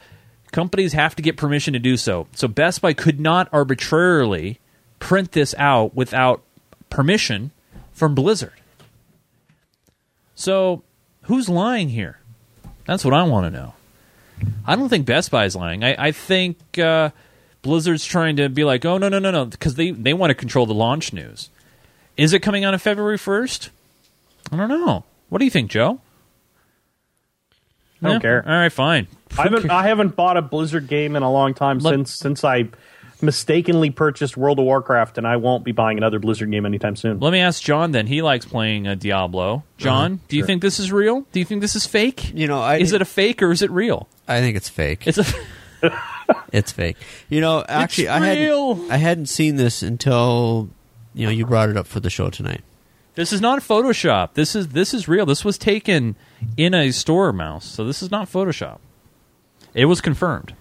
companies have to get permission to do so. So Best Buy could not arbitrarily print this out without permission from Blizzard. So, who's lying here? That's what I want to know. I don't think Best Buy is lying. I, I think uh, Blizzard's trying to be like, oh no no no no, because they they want to control the launch news. Is it coming out on February first? I don't know. What do you think, Joe? I don't Yeah? care. All right, fine. I haven't I haven't bought a Blizzard game in a long time Let- since since I mistakenly purchased World of Warcraft, and I won't be buying another Blizzard game anytime soon. Let me ask John. Then he likes playing uh, Diablo. John, do you think this is real? Do you think this is fake? You know, I is it a fake or is it real? I think it's fake. It's a. [laughs] [laughs] It's fake. You know, actually, I real. hadn't I hadn't seen this until you know you brought it up for the show tonight. This is not Photoshop. This is this is real. This was taken in a store mouse, so this is not Photoshop. It was confirmed.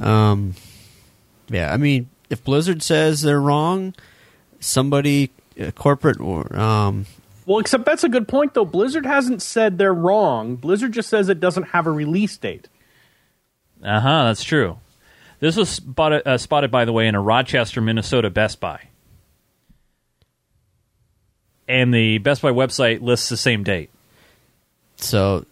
Um, yeah, I mean, if Blizzard says they're wrong, somebody uh, corporate or um, Well, except that's a good point though. Blizzard hasn't said they're wrong. Blizzard just says it doesn't have a release date. Uh huh. That's true. This was spotted, uh, spotted, by the way, in a Rochester, Minnesota Best Buy, and the Best Buy website lists the same date. so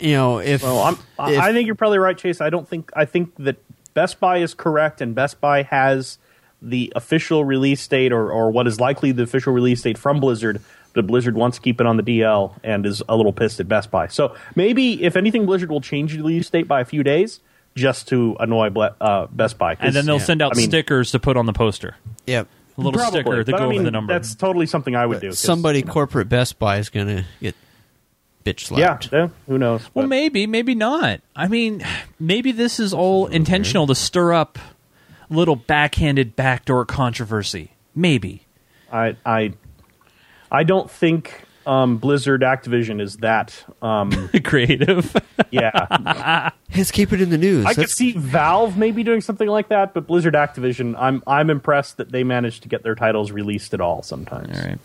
you know if Well, I'm, if- I think you're probably right, Chase. I don't think I think that Best Buy is correct, and Best Buy has the official release date, or or what is likely the official release date from Blizzard. But Blizzard wants to keep it on the DL and is a little pissed at Best Buy. So maybe, if anything, Blizzard will change the release date by a few days just to annoy uh, Best Buy. And then they'll yeah, send out I mean- sticker to put on the poster. yep, A little Probably, sticker to but go I mean, over the number. That's totally something I would do. somebody corporate Best Buy is going to get bitch Yeah, slapped. yeah, who knows? Well, But- maybe, maybe not. I mean, maybe this is all intentional to stir up a little backhanded backdoor controversy. Maybe. I I I don't think um, Blizzard Activision is that. Um, [laughs] Creative. yeah, [laughs] Let's keep it in the news. I could see Valve maybe doing something like that, but Blizzard Activision, I'm I'm impressed that they managed to get their titles released at all. Sometimes, all right.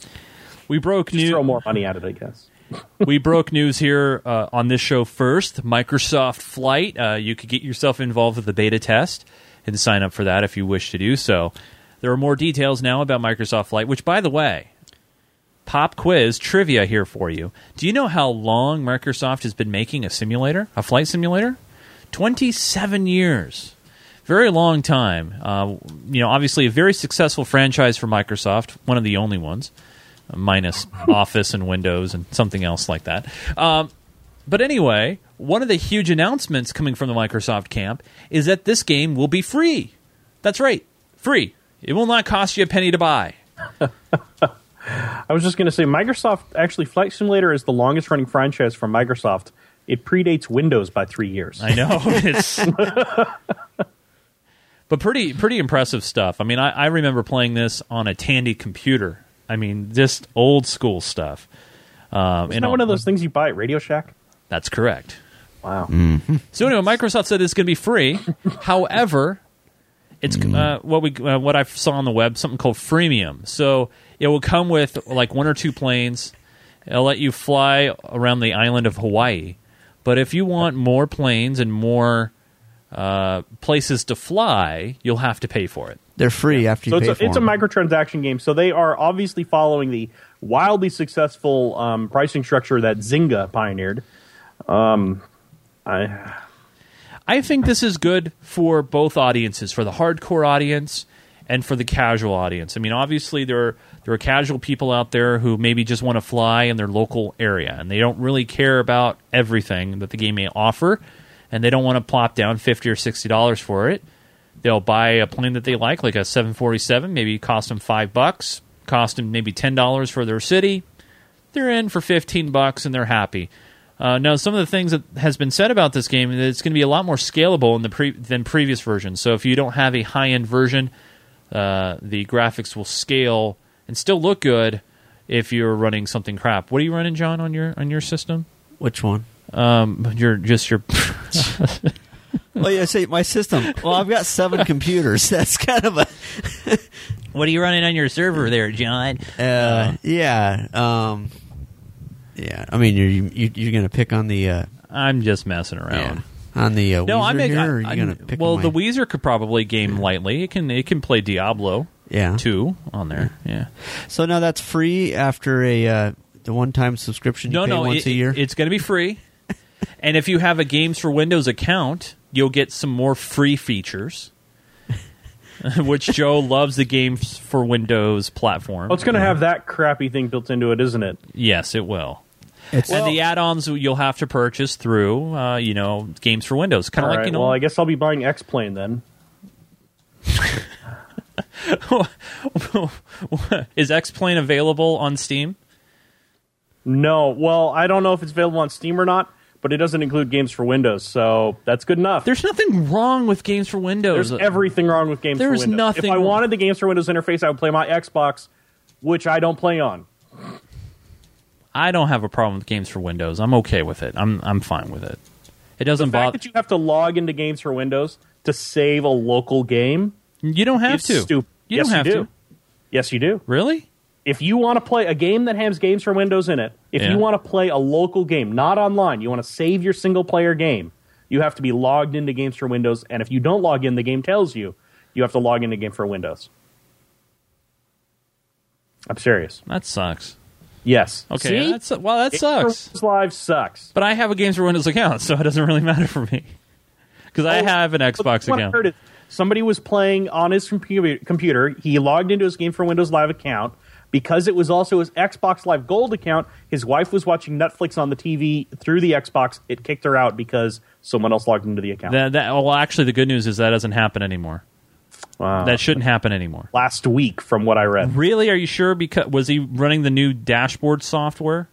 We broke just throw news. more money at it, I guess. [laughs] we broke news here uh, on this show first. Microsoft Flight. Uh, you could get yourself involved with the beta test and sign up for that if you wish to do so. There are more details now about Microsoft Flight, which, by the way, pop quiz trivia here for you. Do you know how long Microsoft has been making a simulator, a flight simulator? 27 years. Very long time. Uh, you know, obviously a very successful franchise for Microsoft, one of the only ones, minus [laughs] Office and Windows and something else like that. Um, but anyway, one of the huge announcements coming from the Microsoft camp is that this game will be free. That's right, free. It will not cost you a penny to buy. [laughs] I was just going to say, Microsoft actually Flight Simulator is the longest running franchise from Microsoft. It predates Windows by three years. I know [laughs] it's, but pretty pretty impressive stuff. I mean, I, I remember playing this on a Tandy computer. I mean, just old school stuff. Um, Isn't that one of those things you buy at Radio Shack? That's correct. Wow. So anyway, Microsoft said it's going to be free. [laughs] However, it's uh, what we uh, what I saw on the web something called freemium. So it will come with like one or two planes. It'll let you fly around the island of Hawaii. But if you want more planes and more uh, places to fly, you'll have to pay for it. They're free after you So pay it's a, for it's a microtransaction game. So they are obviously following the wildly successful um, pricing structure that Zynga pioneered. Um, I, I think this is good for both audiences, for the hardcore audience and for the casual audience. I mean, obviously there are there are casual people out there who maybe just want to fly in their local area and they don't really care about everything that the game may offer, and they don't want to plop down fifty or sixty dollars for it. They'll buy a plane that they like, like a seven forty seven, maybe cost them five bucks, cost them maybe ten dollars for their city. They're in for fifteen bucks and they're happy. Uh, now, some of the things that has been said about this game is it's going to be a lot more scalable in the pre- than previous versions. So if you don't have a high end version, uh, the graphics will scale and still look good if you're running something crap. What are you running, John, on your on your system? Which one? Um, your just your. [laughs] Well, yeah, say my system. Well, I've got seven [laughs] computers. That's kind of a what are you running on your server there, John? uh, yeah. Um, yeah, I mean, you're you, you're going to pick on the uh, I'm just messing yeah, around. on the uh, No, Weezer I'm. here, or are you going to pick? well, on the Weezer could probably game lightly. It can. It can play Diablo yeah. two on there. Yeah. So now that's free after a uh, the one time subscription you no, pay no, once it- a year. It's going to be free. [laughs] and if you have a Games for Windows account, you'll get some more free features. [laughs] which Joe loves the Games for Windows platform. Well, it's going to have that crappy thing built into it, isn't it? Yes, it will. It's- and the add-ons you'll have to purchase through, uh, you know, Games for Windows. Kind of like right, you know, well, I guess I'll be buying X Plane then. [laughs] is X Plane available on Steam? No, well, I don't know if it's available on Steam or not, but it doesn't include games for Windows, so that's good enough. There's nothing wrong with Games for Windows. There's everything wrong with games There's for Windows. nothing If I wanted the games for Windows interface, I would play my Xbox, which I don't play on. I don't have a problem with Games for Windows. I'm okay with it. I'm I'm fine with it. It doesn't The fact bother. that you have to log into games for Windows to save a local game, You don't have to. stupid. You yes, don't have you do. to. Yes, you do. Really? If you want to play a game that has games for Windows in it, if Yeah. you want to play a local game, not online, you want to save your single player game, you have to be logged into games for Windows. And if you don't log in, the game tells you you have to log into game for Windows. I'm serious. That sucks. Yes. Okay. See? That's, well, that sucks. Windows Live sucks. But I have a Games for Windows account, so [laughs] it doesn't really matter for me. Because I Oh, have an Xbox what I account. heard is somebody was playing on his compu- computer. He logged into his Game for Windows Live account. Because it was also his Xbox Live Gold account, his wife was watching Netflix on the TV through the Xbox. It kicked her out because someone else logged into the account. That, that, well, actually, the good news is that doesn't happen anymore. Wow. That shouldn't happen anymore. last week, from what I read. Really? Are you sure? Because was he running the new dashboard software?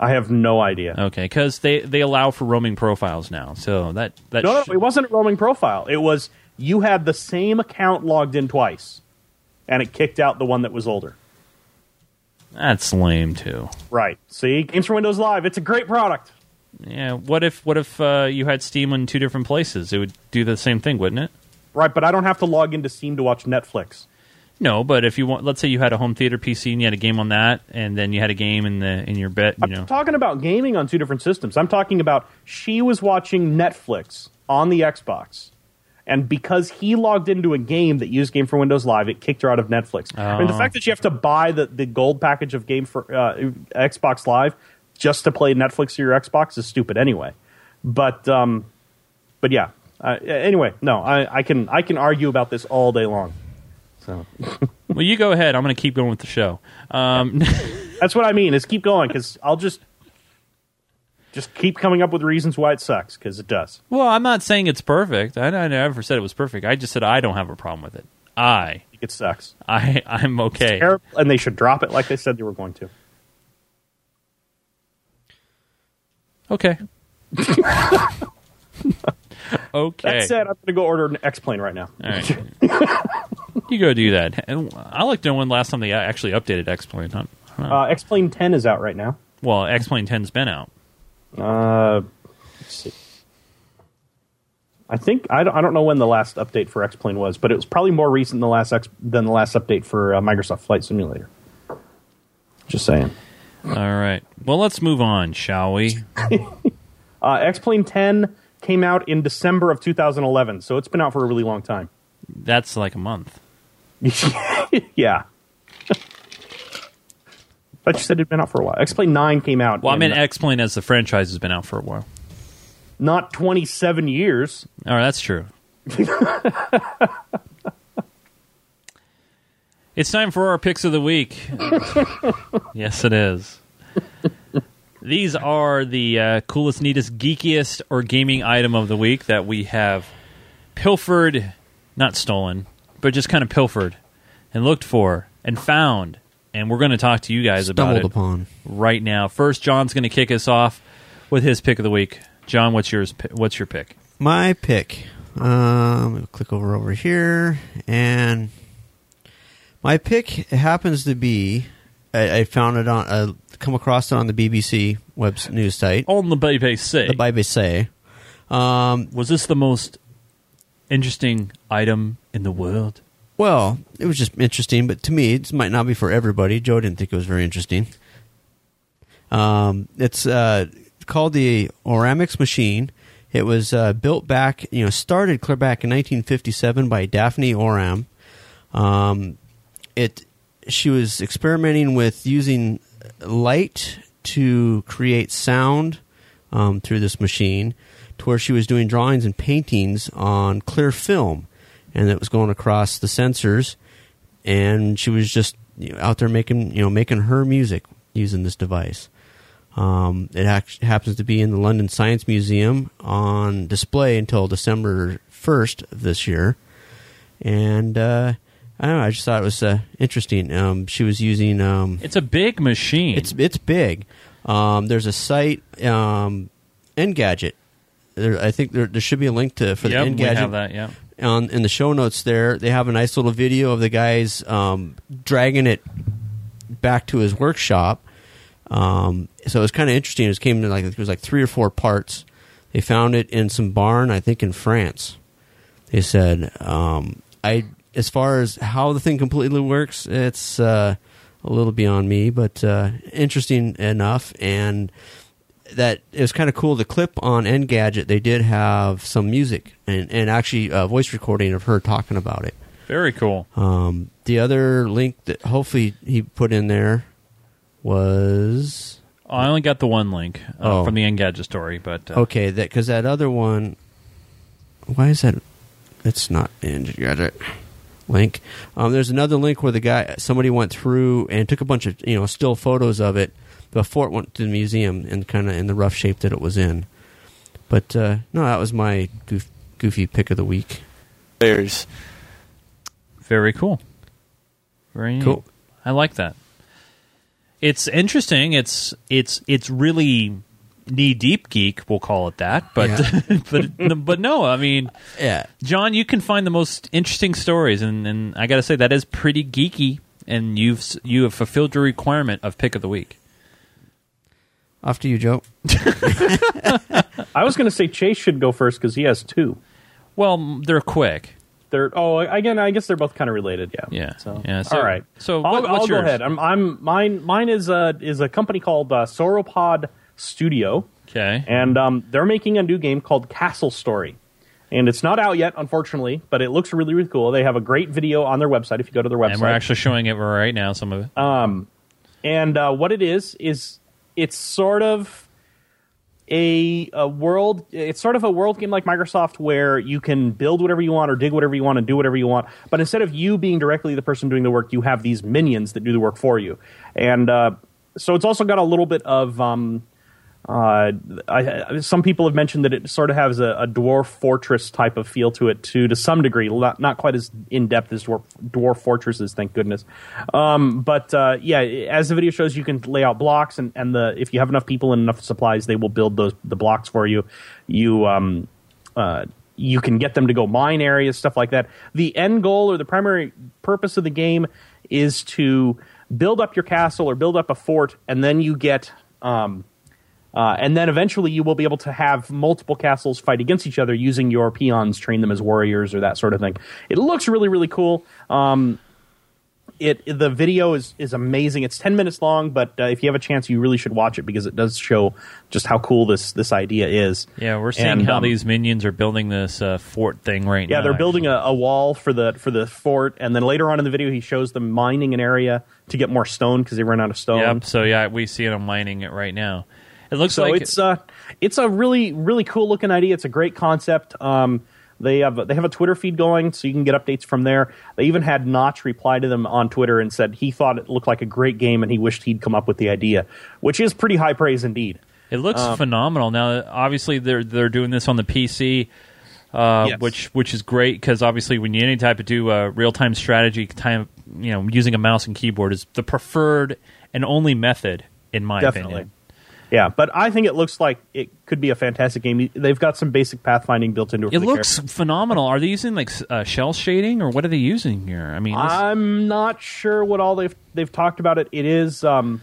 I have no idea. Okay, because they, they allow for roaming profiles now. So that that no, no, it wasn't a roaming profile. It was you had the same account logged in twice, and it kicked out the one that was older. that's lame too. Right. See, Games for Windows Live. It's a great product. Yeah. What if what if uh, you had Steam in two different places? It would do the same thing, wouldn't it? Right, but I don't have to log into Steam to watch Netflix. No, but if you want, let's say you had a home theater PC and you had a game on that, and then you had a game in the in your bed, you I'm know. talking about gaming on two different systems. I'm talking about she was watching Netflix on the Xbox. And because he logged into a game that used Game for Windows Live, it kicked her out of Netflix. I mean, the Oh. fact that you have to buy the, the gold package of Game for uh, Xbox Live just to play Netflix to your Xbox is stupid anyway. But um, but yeah. Uh, anyway, no, I, I can I can argue about this all day long. So [laughs] Well, you go ahead. I'm going to keep going with the show. Um, [laughs] that's what I mean. Is keep going because I'll just just keep coming up with reasons why it sucks because it does. well, I'm not saying it's perfect. I, I never said it was perfect. I just said I don't have a problem with it. I It sucks. I I'm okay. Terrible, and they should drop it like they said they were going to. Okay. [laughs] [laughs] okay. That said, I'm going to go order an X plane right now. All right. [laughs] you go do that. And I like know when last time they actually updated X Plane. Huh? Uh, X plane 10 is out right now. Well, X Plane 10's been out. Uh, let's see. I think I don't, I don't know when the last update for X Plane was, but it was probably more recent than the last X, than the last update for uh, Microsoft Flight Simulator. Just saying. All right. Well, let's move on, shall we? [laughs] Uh, X Plane 10 came out in December of 2011, so it's been out for a really long time. That's like a month. [laughs] yeah. [laughs] But you said it'd been out for a while. X Plane 9 came out. Well, I mean, X Plane as the franchise has been out for a while. not 27 years. Oh, that's true. [laughs] It's time for our picks of the week. yes, it is. These are the uh, coolest, neatest, geekiest, or gaming item of the week that we have pilfered, not stolen, but just kind of pilfered and looked for and found. And we're going to talk to you guys about it upon. right now. First, John's going to kick us off with his pick of the week. John, what's yours? What's your pick? My pick. Um, click over over here, and my pick happens to be. I, I found it on. Uh, come across it on the BBC web news site. On the BBC. The BBC. Um, Was this the most interesting item in the world? Well, it was just interesting, but to me, it might not be for everybody. Joe didn't think it was very interesting. Um, it's uh, called the Oramics machine. It was uh, built back, you know, started clear back in 1957 by Daphne Oram. Um, it she was experimenting with using light to create sound um, through this machine, to where she was doing drawings and paintings on clear film, and it was going across the sensors, and she was just you know, out there making you know making her music using this device. Um, it act- happens to be in the London Science Museum on display until December 1st of this year. And uh, I don't know, I just thought it was uh, interesting. Um, she was using. Um, It's a big machine. it's it's big. Um, there's a site, um, Engadget. There, I think there, there should be a link to for yep, the we Engadget have that. Yeah. on in the show notes there they have a nice little video of the guys um, dragging it back to his workshop um, so it was kind of interesting it came in like it was like three or four parts they found it in some barn i think in france they said um, i as far as how the thing completely works it's uh, a little beyond me but uh, interesting enough and that it was kind of cool. The clip on Engadget, they did have some music and, and actually a voice recording of her talking about it. Very cool. Um, the other link that hopefully he put in there was I only got the one link uh, Oh. from the Engadget story, but uh, okay that because that other one, why is that? It's not Engadget link. Um, there's another link where the guy somebody went through and took a bunch of you know still photos of it before it went to the museum and kind of in the rough shape that it was in. But uh, no, that was my goof, goofy pick of the week. There's very cool. Very neat. Cool. I like that. It's interesting. It's it's it's really knee deep geek. We'll call it that. But [laughs] but but no. I mean, Yeah, John, you can find the most interesting stories, and, and I got to say that is pretty geeky. And you've you have fulfilled your requirement of pick of the week. off to you, Joe. [laughs] I was going to say Chase should go first because he has two. Well, they're quick. They're oh again. I guess they're both kind of related. Yeah. Yeah. So, Yeah, so- all right. so I'll, what- what's I'll go yours? ahead. I'm, I'm mine. Mine is a is a company called uh, Sauropod Studio, Okay. and um, they're making a new game called Castle Story. And it's not out yet, unfortunately, but it looks really, really cool. They have a great video on their website if you go to their website. And we're actually showing it right now. Some of it. Um, And uh, what it is is it's sort of a, a world. It's sort of a world game like Minecraft, where you can build whatever you want or dig whatever you want and do whatever you want. But instead of you being directly the person doing the work, you have these minions that do the work for you. And uh, so it's also got a little bit of. Um, uh, I, some people have mentioned that it sort of has a, a dwarf fortress type of feel to it too, to some degree. Not, not quite as in depth as dwarf, dwarf fortresses, thank goodness. Um, but uh, yeah, as the video shows, you can lay out blocks, and, and the if you have enough people and enough supplies, they will build those the blocks for you. You um, uh, you can get them to go mine areas, stuff like that. The end goal or the primary purpose of the game is to build up your castle or build up a fort, and then you get. Um, uh, and then eventually you will be able to have multiple castles fight against each other using your peons, train them as warriors or that sort of thing. It looks really, really cool. Um, it the video is is amazing. It's ten minutes long, but uh, if you have a chance, you really should watch it because it does show just how cool this this idea is. Yeah, we're seeing And, how um, these minions are building this uh, fort thing right now. Yeah, they're building a, a wall for the for the fort, and then later on in the video, he shows them mining an area to get more stone because they run out of stone. Yep. So yeah, we see them mining it right now. It looks so like it's uh it's a really really cool looking idea. It's a great concept. Um, They have they have a Twitter feed going, so you can get updates from there. They even had Notch reply to them on Twitter and said he thought it looked like a great game and he wished he'd come up with the idea, which is pretty high praise indeed. It looks Um, phenomenal. Now, obviously, they're they're doing this on the PC, uh, Yes. which which is great because obviously, when you any type of do uh, real time strategy, time you know using a mouse and keyboard is the preferred and only method in my Definitely. opinion. Yeah, but I think it looks like it could be a fantastic game. They've got some basic pathfinding built into it. It looks characters. phenomenal. Are they using like uh, cel shading or what are they using here? I mean, this- I'm not sure what all they've they've talked about it. It is, um,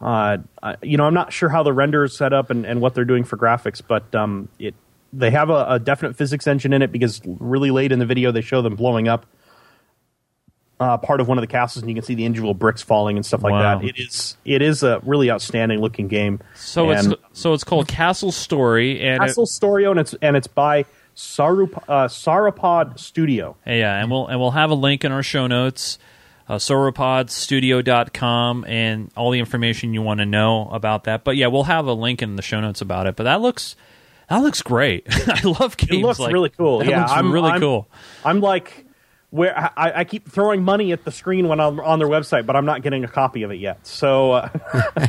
uh, uh, you know, I'm not sure how the render is set up and, and what they're doing for graphics, but um, it they have a, a definite physics engine in it because really late in the video they show them blowing up uh, part of one of the castles and you can see the individual bricks falling and stuff like Wow. that. It is it is a really outstanding looking game. so and it's so it's called Castle Story and it- Castle Storio and it's and it's by Sarup- uh, Sauropod Studio. Yeah, and we'll and we'll have a link in our show notes, uh, sauropodstudio.com, and all the information you want to know about that. But yeah, we'll have a link in the show notes about it. But that looks that looks great. [laughs] I love games. It looks like- really cool. Yeah, I'm, really I'm- cool. I'm like, where I, I keep throwing money at the screen when I'm on their website, but I'm not getting a copy of it yet. So, uh, [laughs]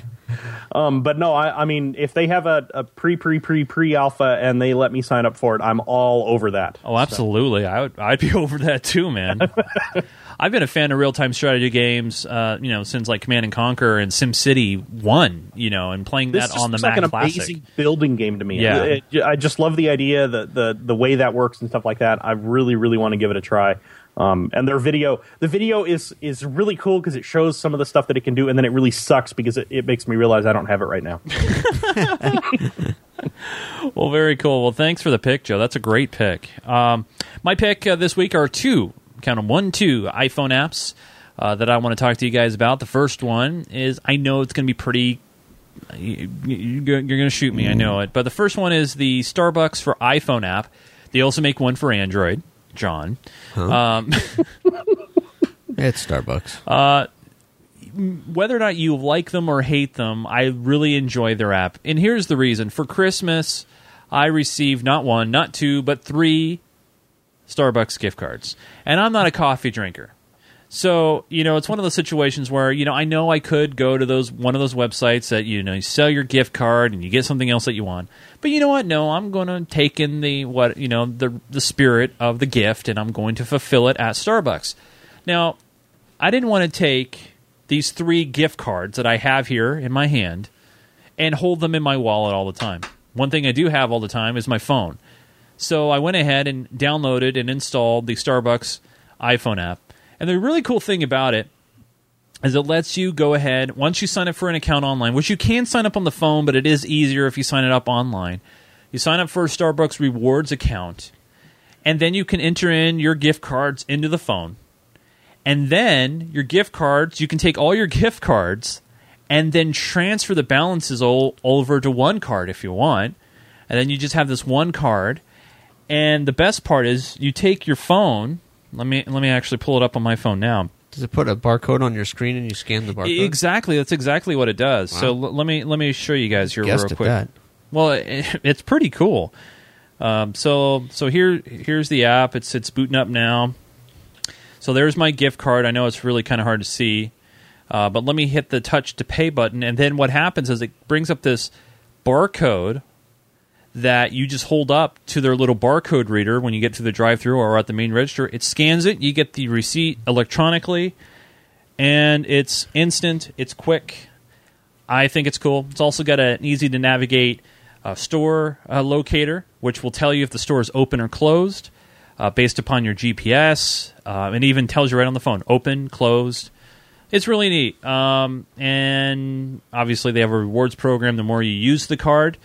um, but no, I, I mean, if they have a, a pre pre pre pre alpha and they let me sign up for it, I'm all over that. Oh, absolutely. I would I'd be [laughs] over that too, man. [laughs] I've been a fan of real time strategy games, uh, you know, since like Command and Conquer and SimCity One, you know, and playing This that on the Mac like an Classic. amazing building game to me. Yeah. It- it- I just love the idea, the, the the way that works and stuff like that. I really, really want to give it a try. Um, and their video, the video is is really cool because it shows some of the stuff that it can do, and then it really sucks because it, it makes me realize I don't have it right now. [laughs] Well, very cool. Well, thanks for the pick, Joe. That's a great pick. Um, my pick uh, this week are two, count them, one, two iPhone apps uh, that I want to talk to you guys about. The first one is I know it's going to be pretty. you- you- You're going to shoot me, I know it. But the first one is the Starbucks for iPhone app. They also make one for Android, John. Um, [laughs] It's Starbucks. whether or not you like them or hate them, I really enjoy their app. And here's the reason. For Christmas, I received not one, not two, but three Starbucks gift cards. And I'm not a coffee drinker. So, you know, it's one of those situations where, you know, I know I could go to those one of those websites that, you know, you sell your gift card and you get something else that you want. But you know what? No, I'm going to take in the what, you know, the the spirit of the gift and I'm going to fulfill it at Starbucks. Now, I didn't want to take these three gift cards that I have here in my hand and hold them in my wallet all the time. One thing I do have all the time is my phone. So I went ahead and downloaded and installed the Starbucks iPhone app. And the really cool thing about it is it lets you go ahead once you sign up for an account online, which you can sign up on the phone, but it is easier if you sign it up online. You sign up for a Starbucks rewards account, and then you can enter in your gift cards into the phone. And then your gift cards, you can take all your gift cards and then transfer the balances all over to one card if you want. And then you just have this one card. And the best part is you take your phone. Let me let me actually pull it up on my phone now. Does it put a barcode on your screen and you scan the barcode? Exactly, that's exactly what it does. So l- let me let me show you guys here Guessed real at quick. that. Well, it, [laughs] it's pretty cool. Um, so so here here's the app. It's it's booting up now. So there's my gift card. I know it's really kind of hard to see, uh, but let me hit the touch to pay button, and then what happens is it brings up this barcode that you just hold up to their little barcode reader when you get to the drive-through or at the main register. It scans it. You get the receipt electronically, and it's instant. It's quick. I think it's cool. It's also got an easy to navigate uh, store uh, locator, which will tell you if the store is open or closed uh, based upon your GPS, uh, and even tells you right on the phone open, closed. It's really neat. Um, and obviously, they have a rewards program the more you use the card.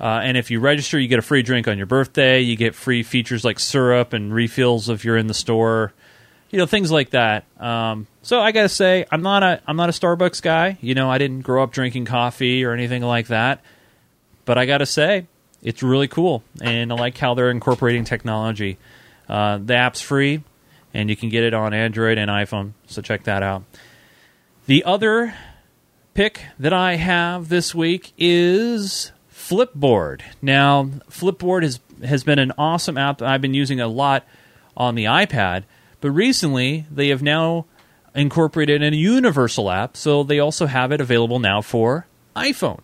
Uh, and if you register, you get a free drink on your birthday. You get free features like syrup and refills if you're in the store you know things like that. Um, so I gotta say, I'm not a I'm not a Starbucks guy. You know, I didn't grow up drinking coffee or anything like that. But I gotta say, it's really cool, and I like how they're incorporating technology. Uh, the app's free, and you can get it on Android and iPhone. So check that out. The other pick that I have this week is Flipboard. Now, Flipboard has has been an awesome app that I've been using a lot on the iPad, but recently they have now incorporated a universal app, so they also have it available now for iPhone.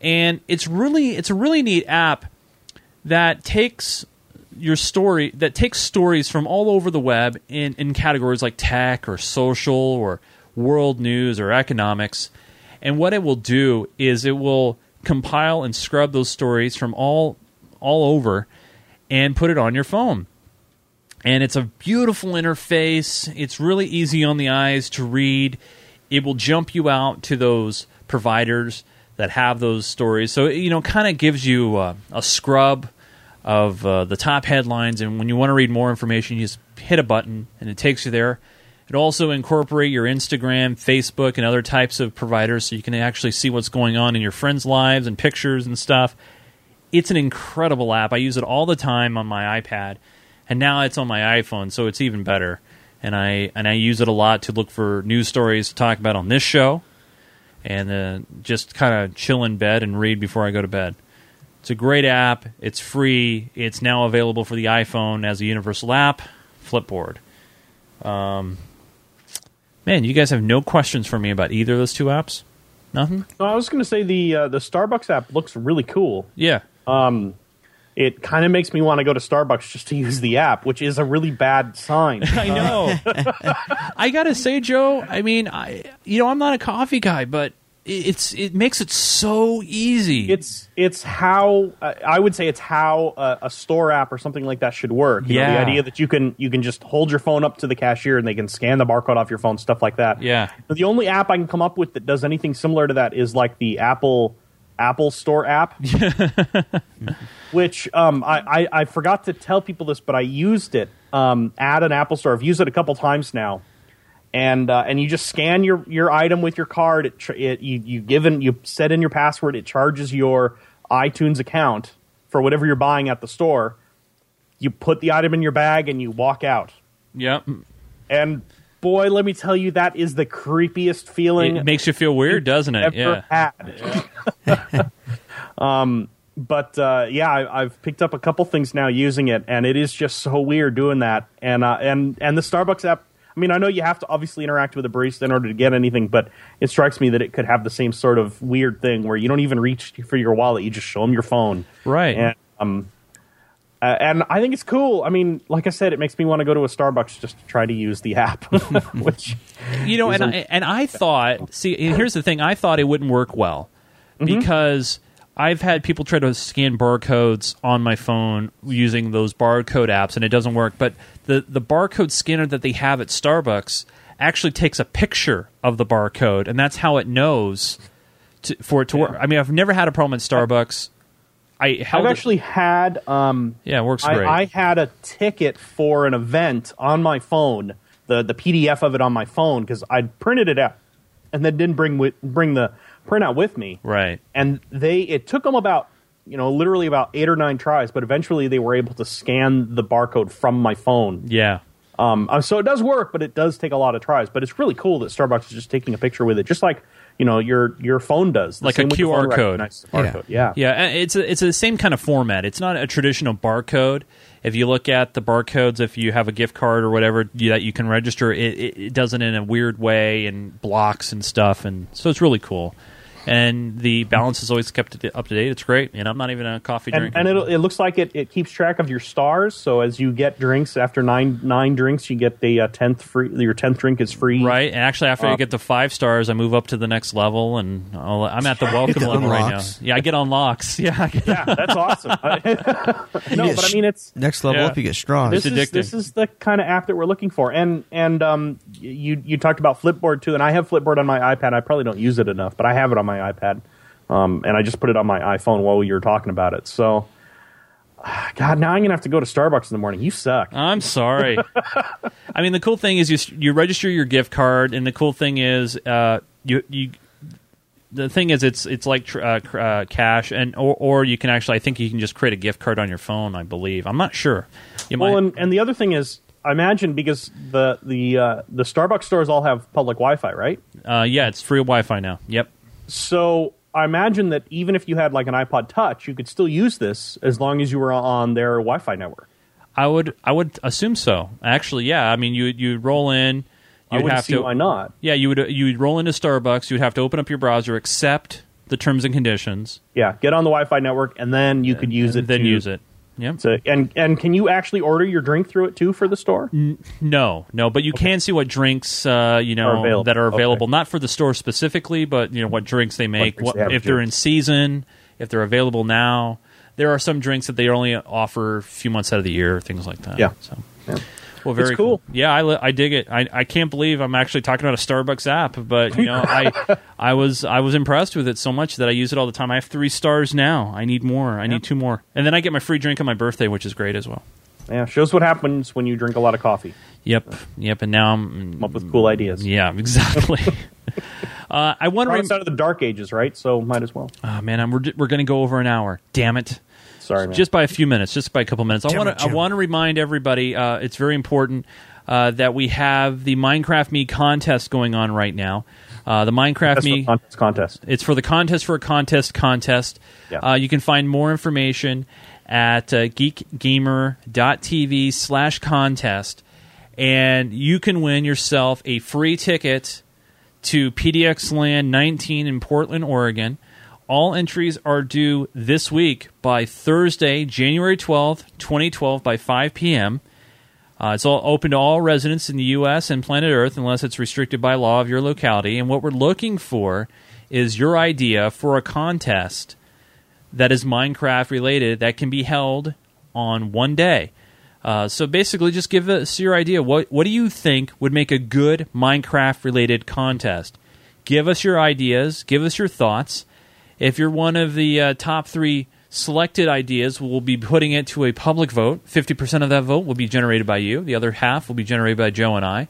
And it's really it's a really neat app that takes your story that takes stories from all over the web in, in categories like tech or social or world news or economics. And what it will do is it will compile and scrub those stories from all all over and put it on your phone. And it's a beautiful interface. It's really easy on the eyes to read. It will jump you out to those providers that have those stories. So, you know, kind of gives you uh, a scrub of uh, the top headlines. And when you want to read more information, you just hit a button and it takes you there. It also incorporate your Instagram, Facebook, and other types of providers so you can actually see what's going on in your friends' lives and pictures and stuff. It's an incredible app. I use it all the time on my iPad, and now it's on my iPhone, so it's even better. And I and I use it a lot to look for news stories to talk about on this show, and uh, just kind of chill in bed and read before I go to bed. It's a great app. It's free. It's now available for the iPhone as a universal app. Flipboard. Um, man, you guys have no questions for me about either of those two apps. Nothing. No, I was going to say the uh, the Starbucks app looks really cool. Yeah. Um, it kind of makes me want to go to Starbucks just to use the app, which is a really bad sign. [laughs] I know. [laughs] I gotta say, Joe. I mean, I you know I'm not a coffee guy, but it's it makes it so easy. It's it's how uh, I would say it's how a, a store app or something like that should work. You know, Yeah. the idea that you can you can just hold your phone up to the cashier and they can scan the barcode off your phone, stuff like that. Yeah. But the only app I can come up with that does anything similar to that is like the Apple Apple Store app, [laughs] which um, I, I I forgot to tell people this, but I used it um, at an Apple Store. I've used it a couple times now and uh, and you just scan your your item with your card. It, tr- it you you give in you set in your password. It charges your iTunes account for whatever you're buying at the store. You put the item in your bag and you walk out. Yep. And boy, let me tell you, that is the creepiest feeling It makes you feel weird, doesn't it? Yeah. [laughs] um, but uh, yeah, I, I've picked up a couple things now using it, and it is just so weird doing that. And uh, and and the Starbucks app. I mean, I know you have to obviously interact with a barista in order to get anything, but it strikes me that it could have the same sort of weird thing where you don't even reach for your wallet; you just show them your phone. Right. And um, uh, and I think it's cool. I mean, like I said, it makes me want to go to a Starbucks just to try to use the app, [laughs] which you know, and Isn't- I, and I thought, see, here's the thing: I thought it wouldn't work well Mm-hmm. because I've had people try to scan barcodes on my phone using those barcode apps, and it doesn't work. But the the barcode scanner that they have at Starbucks actually takes a picture of the barcode, and that's how it knows to, for it to work. I mean, I've never had a problem at Starbucks. I it- actually had um, yeah, it works great. I, I had a ticket for an event on my phone, the the PDF of it on my phone because I'd printed it out and then didn't bring bring the printout with me. right. And they it took them about you know literally about eight or nine tries, but eventually they were able to scan the barcode from my phone. Yeah. Um, uh, so it does work, but it does take a lot of tries. But it's really cool that Starbucks is just taking a picture with it, just like you know your your phone does, The Like a QR code. recognizes the barcode. Yeah. Yeah, and it's a, it's the same kind of format. It's not a traditional barcode. If you look at the barcodes, if you have a gift card or whatever you, that you can register, it, it, it does it in a weird way and blocks and stuff, and so it's really cool. And the balance is always kept up to date. It's great, and I'm not even a coffee drinker. and it, it looks like it, it keeps track of your stars. So as you get drinks after nine nine drinks, you get the uh, tenth free. Your tenth drink is free. Right, and actually, after I Uh, get the five stars, I move up to the next level, and I'll, I'm at the welcome the level right now. Yeah, I get unlocks. [laughs] Yeah, get- Yeah, that's awesome. [laughs] [laughs] no, but I mean it's Next level Yeah. up, you get strong. this It's is addicting. this is the kind of app that we're looking for. And and um, you you talked about Flipboard too, and I have Flipboard on my iPad. I probably don't use it enough, but I have it on my iPad. Um, and I just put it on my iPhone while you were talking about it. So, God, now I'm gonna have to go to Starbucks in the morning. You suck. I'm sorry. [laughs] I mean, the cool thing is you you register your gift card, and the cool thing is uh, you you. The thing is, it's it's like tr- uh, uh, cash, and or, or you can actually. I think you can just create a gift card on your phone. I believe. I'm not sure. You Well, might. and, and the other thing is, I imagine because the the uh, the Starbucks stores all have public Wi-Fi, right? uh, yeah, it's free Wi-Fi now. Yep. So I imagine that even if you had like an iPod Touch, you could still use this as long as you were on their Wi-Fi network. I would I would assume so. Actually, yeah. I mean, you you roll in. You'd would have see to. why not. Yeah, you would you would roll into Starbucks. You'd have to open up your browser, accept the terms and conditions, Yeah, get on the Wi-Fi network, and then you could use it. then to, use it. Yep. to- and and can you actually order your drink through it too for the store? No, no, but you can see what drinks uh, you know Are that are available, Okay. not for the store specifically, but you know what drinks they make, drinks what, they if they're in season, if they're available now. There are some drinks that they only offer a few months out of the year, things like that. Yeah. So, Yeah. Well, very It's cool. Yeah, I, li- I dig it. I, I can't believe I'm actually talking about a Starbucks app, but you know, I [laughs] I was I was impressed with it so much that I use it all the time. I have three stars now. I need more. I need two more, and then I get my free drink on my birthday, which is great as well. Yeah, shows what happens when you drink a lot of coffee. Yep, yep. And now I'm Come up with cool ideas. Yeah, [laughs] exactly. [laughs] uh, I want to. Products out of the dark ages, right? So might as well. oh man, I'm, we're we're going to go over an hour. Damn it! Sorry, man. Just by a few minutes, just by a couple minutes. I want to. I want to remind everybody. Uh, it's very important uh, that we have the Minecraft Me contest going on right now. Uh, the Minecraft That's Me for contest, contest. it's for the contest for a contest contest. Yeah. Uh, you can find more information at uh, geekgamer.tv slash contest, and you can win yourself a free ticket to PDX LAN 19 in Portland, Oregon. All entries are due this week by Thursday, January 12th, 2012, by 5 p.m. Uh, it's all open to all residents in the U.S. and planet Earth unless it's restricted by law of your locality. And what we're looking for is your idea for a contest that is Minecraft related that can be held on one day. Uh, so basically, just give us your idea. What what do you think would make a good Minecraft related contest? Give us your ideas. Give us your thoughts. If you're one of the uh, top three selected ideas, we'll be putting it to a public vote. Fifty percent of that vote will be generated by you. The other half will be generated by Joe and I.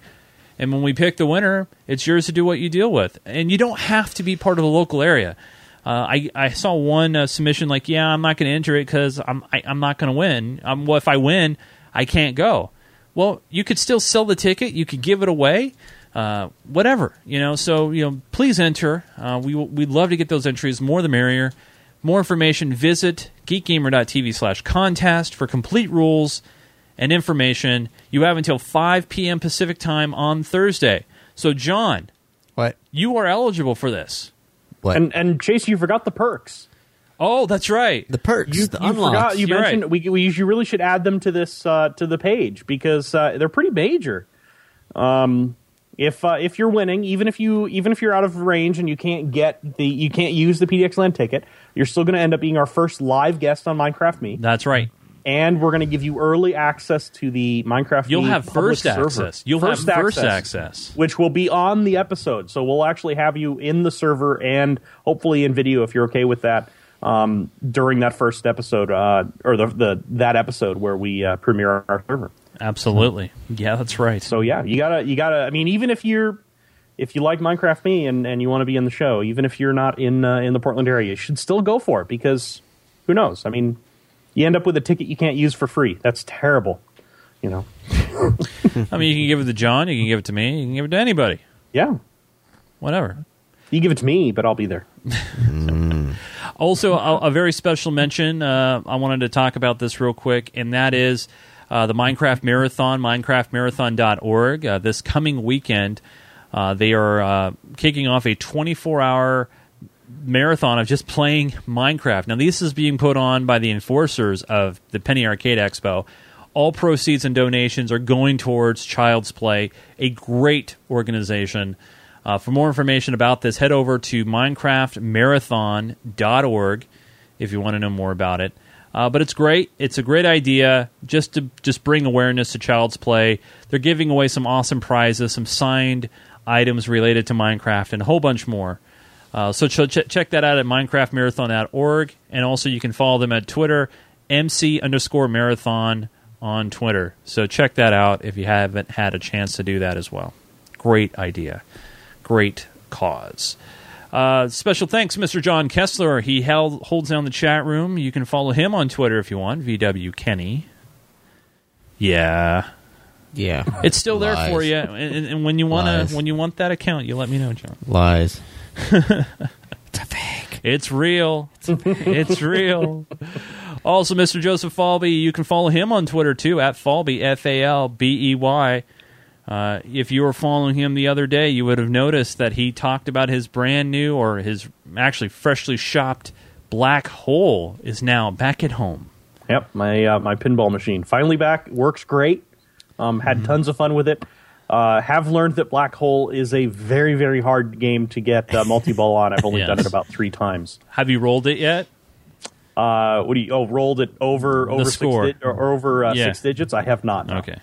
And when we pick the winner, it's yours to do what you deal with. And you don't have to be part of the local area. Uh, I, I saw one uh, submission like, yeah, I'm not going to enter it because I'm, I, I'm not going to win. Um, well, if I win, I can't go. Well, you could still sell the ticket. You could give it away. Uh, whatever, you know. So, you know, please enter. Uh, we, we'd love to get those entries. More the merrier. More information, visit geekgamer.tv slash contest for complete rules and information. You have until 5 p.m. Pacific time on Thursday. So, John, What? you are eligible for this. What? And and Chase, you forgot the perks. Oh, that's right. the perks, You, the you unlocks. forgot. You You're mentioned right. we we you really should add them to this uh, to the page because uh, they're pretty major. Um, if uh, if you're winning, even if you even if you're out of range and you can't get the you can't use the PDX LAN ticket, you're still going to end up being our first live guest on Minecraft Me, That's right. and we're going to give you early access to the Minecraft. You'll Me have first server. access. You'll first have first access. which will be on the episode. So we'll actually have you in the server and hopefully in video if you're okay with that um, during that first episode uh, or the, the that episode where we uh, premiere our server. Absolutely. Yeah, that's right. So yeah, you gotta you gotta. I mean, even if you're if you like Minecraft Me and, and you want to be in the show, even if you're not in uh, in the Portland area, you should still go for it because who knows? I mean, you end up with a ticket you can't use for free. That's terrible. You know. [laughs] I mean, you can give it to John. You can give it to me. You can give it to anybody. Yeah. Whatever. You give it to me, but I'll be there. [laughs] Also, a, a very special mention. Uh, I wanted to talk about this real quick, and that is uh, the Minecraft Marathon, MinecraftMarathon.org. Uh, this coming weekend, uh, they are uh, kicking off a 24 hour marathon of just playing Minecraft. Now, this is being put on by the enforcers of the Penny Arcade Expo. All proceeds and donations are going towards Child's Play, a great organization. Uh, for more information about this, head over to minecraftmarathon.org if you want to know more about it. Uh, but it's great. It's a great idea just to just bring awareness to Child's Play. They're giving away some awesome prizes, some signed items related to Minecraft, and a whole bunch more. Uh, so ch- ch- check that out at minecraftmarathon.org, and also you can follow them at Twitter, MC underscore marathon on Twitter. So check that out if you haven't had a chance to do that as well. Great idea, great cause. Uh, special thanks, Mr. John Kessler. He held, holds down the chat room. You can follow him on Twitter if you want, VW Kenny. Yeah, yeah, it's still there Lies. for you. And, and, when you want to, when you want that account, you let me know, John. lies. [laughs] it's a fake. It's real. It's real. Also, Mr. Joseph Falbey, you can follow him on Twitter too at Falbey F A L B E Y. Uh, if you were following him the other day, you would have noticed that he talked about his brand new or his actually freshly shopped black hole is now back at home. Yep, my uh, my pinball machine finally back. Works great. Um, had tons of fun with it. Uh, have learned that Black Hole is a very very hard game to get uh, multi ball on. I've only [laughs] done it about three times. Have you rolled it yet? Uh, what do you? Oh, rolled it over over six di- or, or over uh, Yeah. six digits. I have not. no. Okay.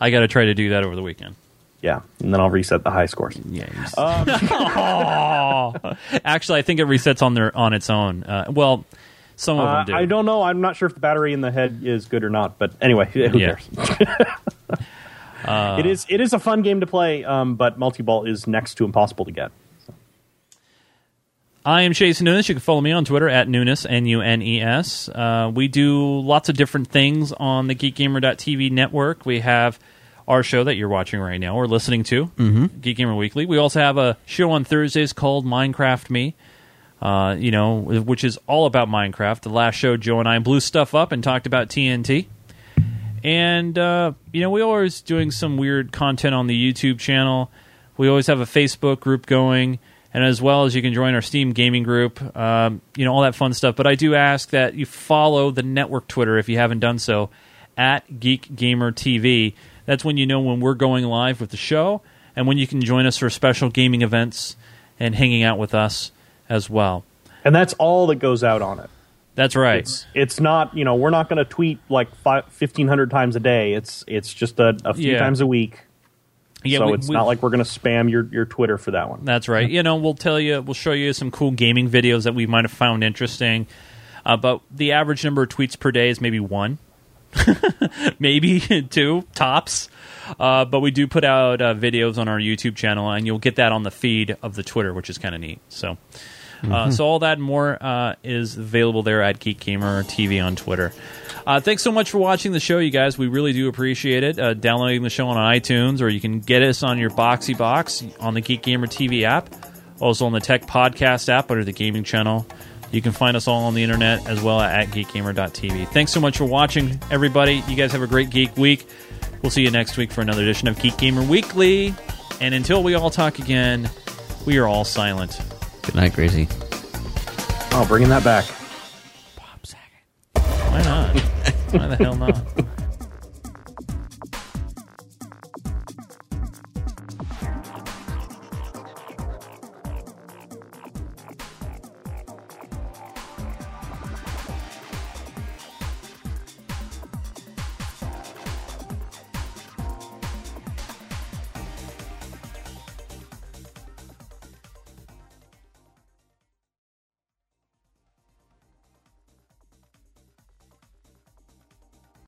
I got to try to do that over the weekend. Yeah, and then I'll reset the high scores. Yeah. [laughs] [laughs] Actually, I think it resets on their on its own. Uh, well, some of Uh, them do. I don't know. I'm not sure if the battery in the head is good or not. But anyway, who Yeah. cares? [laughs] it is it is a fun game to play, um, but multi ball is next to impossible to get. I am Chase Nunes. You can follow me on Twitter at Nunes, N U N E S. Uh, we do lots of different things on the GeekGamer.tv network. We have our show that you're watching right now or listening to, mm-hmm. Geek Gamer Weekly. We also have a show on Thursdays called Minecraft Me, uh, you know, which is all about Minecraft. The last show, Joe and I blew stuff up and talked about TNT. And, uh, you know, we always doing some weird content on the YouTube channel. We always have a Facebook group going, and as well as you can join our Steam gaming group, um, you know, all that fun stuff. But I do ask that you follow the network Twitter if you haven't done so at Geek Gamer TV. That's when you know when we're going live with the show and when you can join us for special gaming events and hanging out with us as well. And that's all that goes out on it. That's right. It's it's not you know we're not going to tweet like fifteen hundred times a day. It's it's just a, a few Yeah. times a week. Yeah, so we- it's we- not like we're going to spam your, your Twitter for that one. That's right. You know, we'll tell you, we'll show you some cool gaming videos that we might have found interesting. Uh, but the average number of tweets per day is maybe one, [laughs] maybe [laughs] two tops. Uh, but we do put out uh, videos on our YouTube channel, and you'll get that on the feed of the Twitter, which is kind of neat. So, uh, so all that and more uh, is available there at Geek Gamer TV on Twitter. Uh, thanks so much for watching the show, you guys. We really do appreciate it. Uh, downloading the show on iTunes, or you can get us on your Boxee Box on the Geek Gamer TV app, also on the Tech Podcast app under the gaming channel. You can find us all on the internet as well at geekgamer.tv. Thanks so much for watching, everybody. You guys have a great geek week. We'll see you next week for another edition of Geek Gamer Weekly. And until we all talk again, we are all silent. Good night, Crazy. Oh, bringing that back. Why not? Why the hell not?